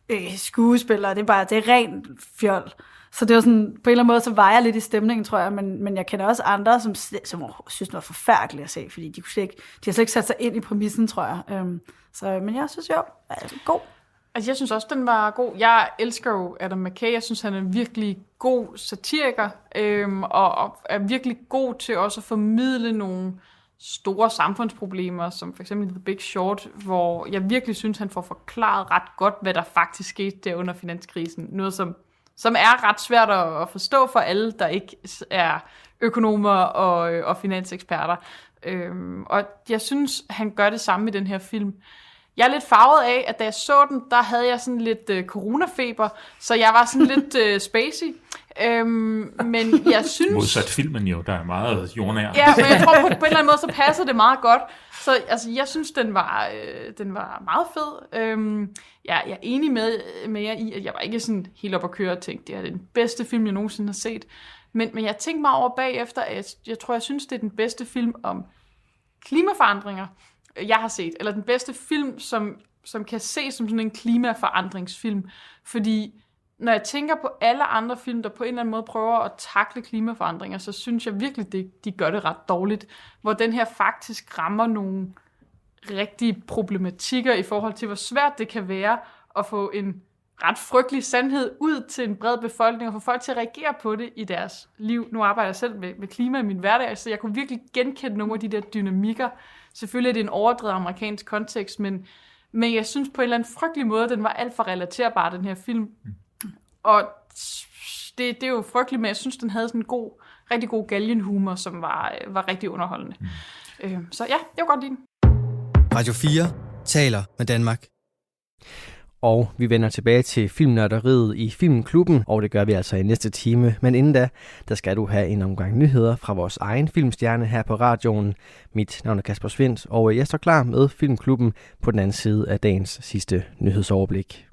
øh, skuespiller. Det er bare, det er ren fjol. Så det var sådan, på en eller anden måde, så var jeg lidt i stemningen, tror jeg, men, men jeg kender også andre, som, som synes, det var forfærdeligt at se, fordi de, kunne slet ikke, de har slet ikke sat sig ind i præmissen, tror jeg. Øhm, så, men jeg synes jo, altså, god. Altså, jeg synes også, den var god. Jeg elsker jo Adam McKay. Jeg synes, han er en virkelig god satiriker, øhm, og, og er virkelig god til også at formidle nogle store samfundsproblemer, som for eksempel The Big Short, hvor jeg virkelig synes, han får forklaret ret godt, hvad der faktisk skete der under finanskrisen. Noget, som, som er ret svært at, at forstå for alle, der ikke er økonomer og, øh, og finanseksperter. Øhm, og jeg synes, han gør det samme i den her film. Jeg er lidt farvet af, at da jeg så den, der havde jeg sådan lidt øh, coronafeber, så jeg var sådan lidt øh, spacey. Øhm, men jeg synes... Modsat filmen jo, der er meget jordnær. Ja, men jeg tror på, på en eller anden måde, så passer det meget godt. Så altså, jeg synes, den var, øh, den var meget fed. Øhm, ja, jeg er enig med, med jer i, at jeg var ikke sådan helt op at køre og tænkte, det er den bedste film, jeg nogensinde har set. Men, men jeg tænkte mig over bagefter, at jeg, jeg tror, jeg synes, det er den bedste film om klimaforandringer, jeg har set. Eller den bedste film, som, som kan ses som sådan en klimaforandringsfilm. Fordi når jeg tænker på alle andre film, der på en eller anden måde prøver at takle klimaforandringer, så synes jeg virkelig, det, de gør det ret dårligt. Hvor den her faktisk rammer nogle rigtige problematikker i forhold til, hvor svært det kan være at få en ret frygtelig sandhed ud til en bred befolkning, og få folk til at reagere på det i deres liv. Nu arbejder jeg selv med, med klima i min hverdag, så jeg kunne virkelig genkende nogle af de der dynamikker. Selvfølgelig er det en overdrevet amerikansk kontekst, men, men jeg synes på en eller anden frygtelig måde, den var alt for relaterbar, den her film. Og det, det er jo frygteligt, men jeg synes, den havde sådan en god, rigtig god galgenhumor, som var, var rigtig underholdende. Mm. Øh, så ja, jeg var godt den. Radio 4 taler med Danmark. Og vi vender tilbage til filmnørderiet i Filmklubben, og det gør vi altså i næste time. Men inden da, der skal du have en omgang nyheder fra vores egen filmstjerne her på radioen. Mit navn er Kasper Svendt, og jeg står klar med Filmklubben på den anden side af dagens sidste nyhedsoverblik.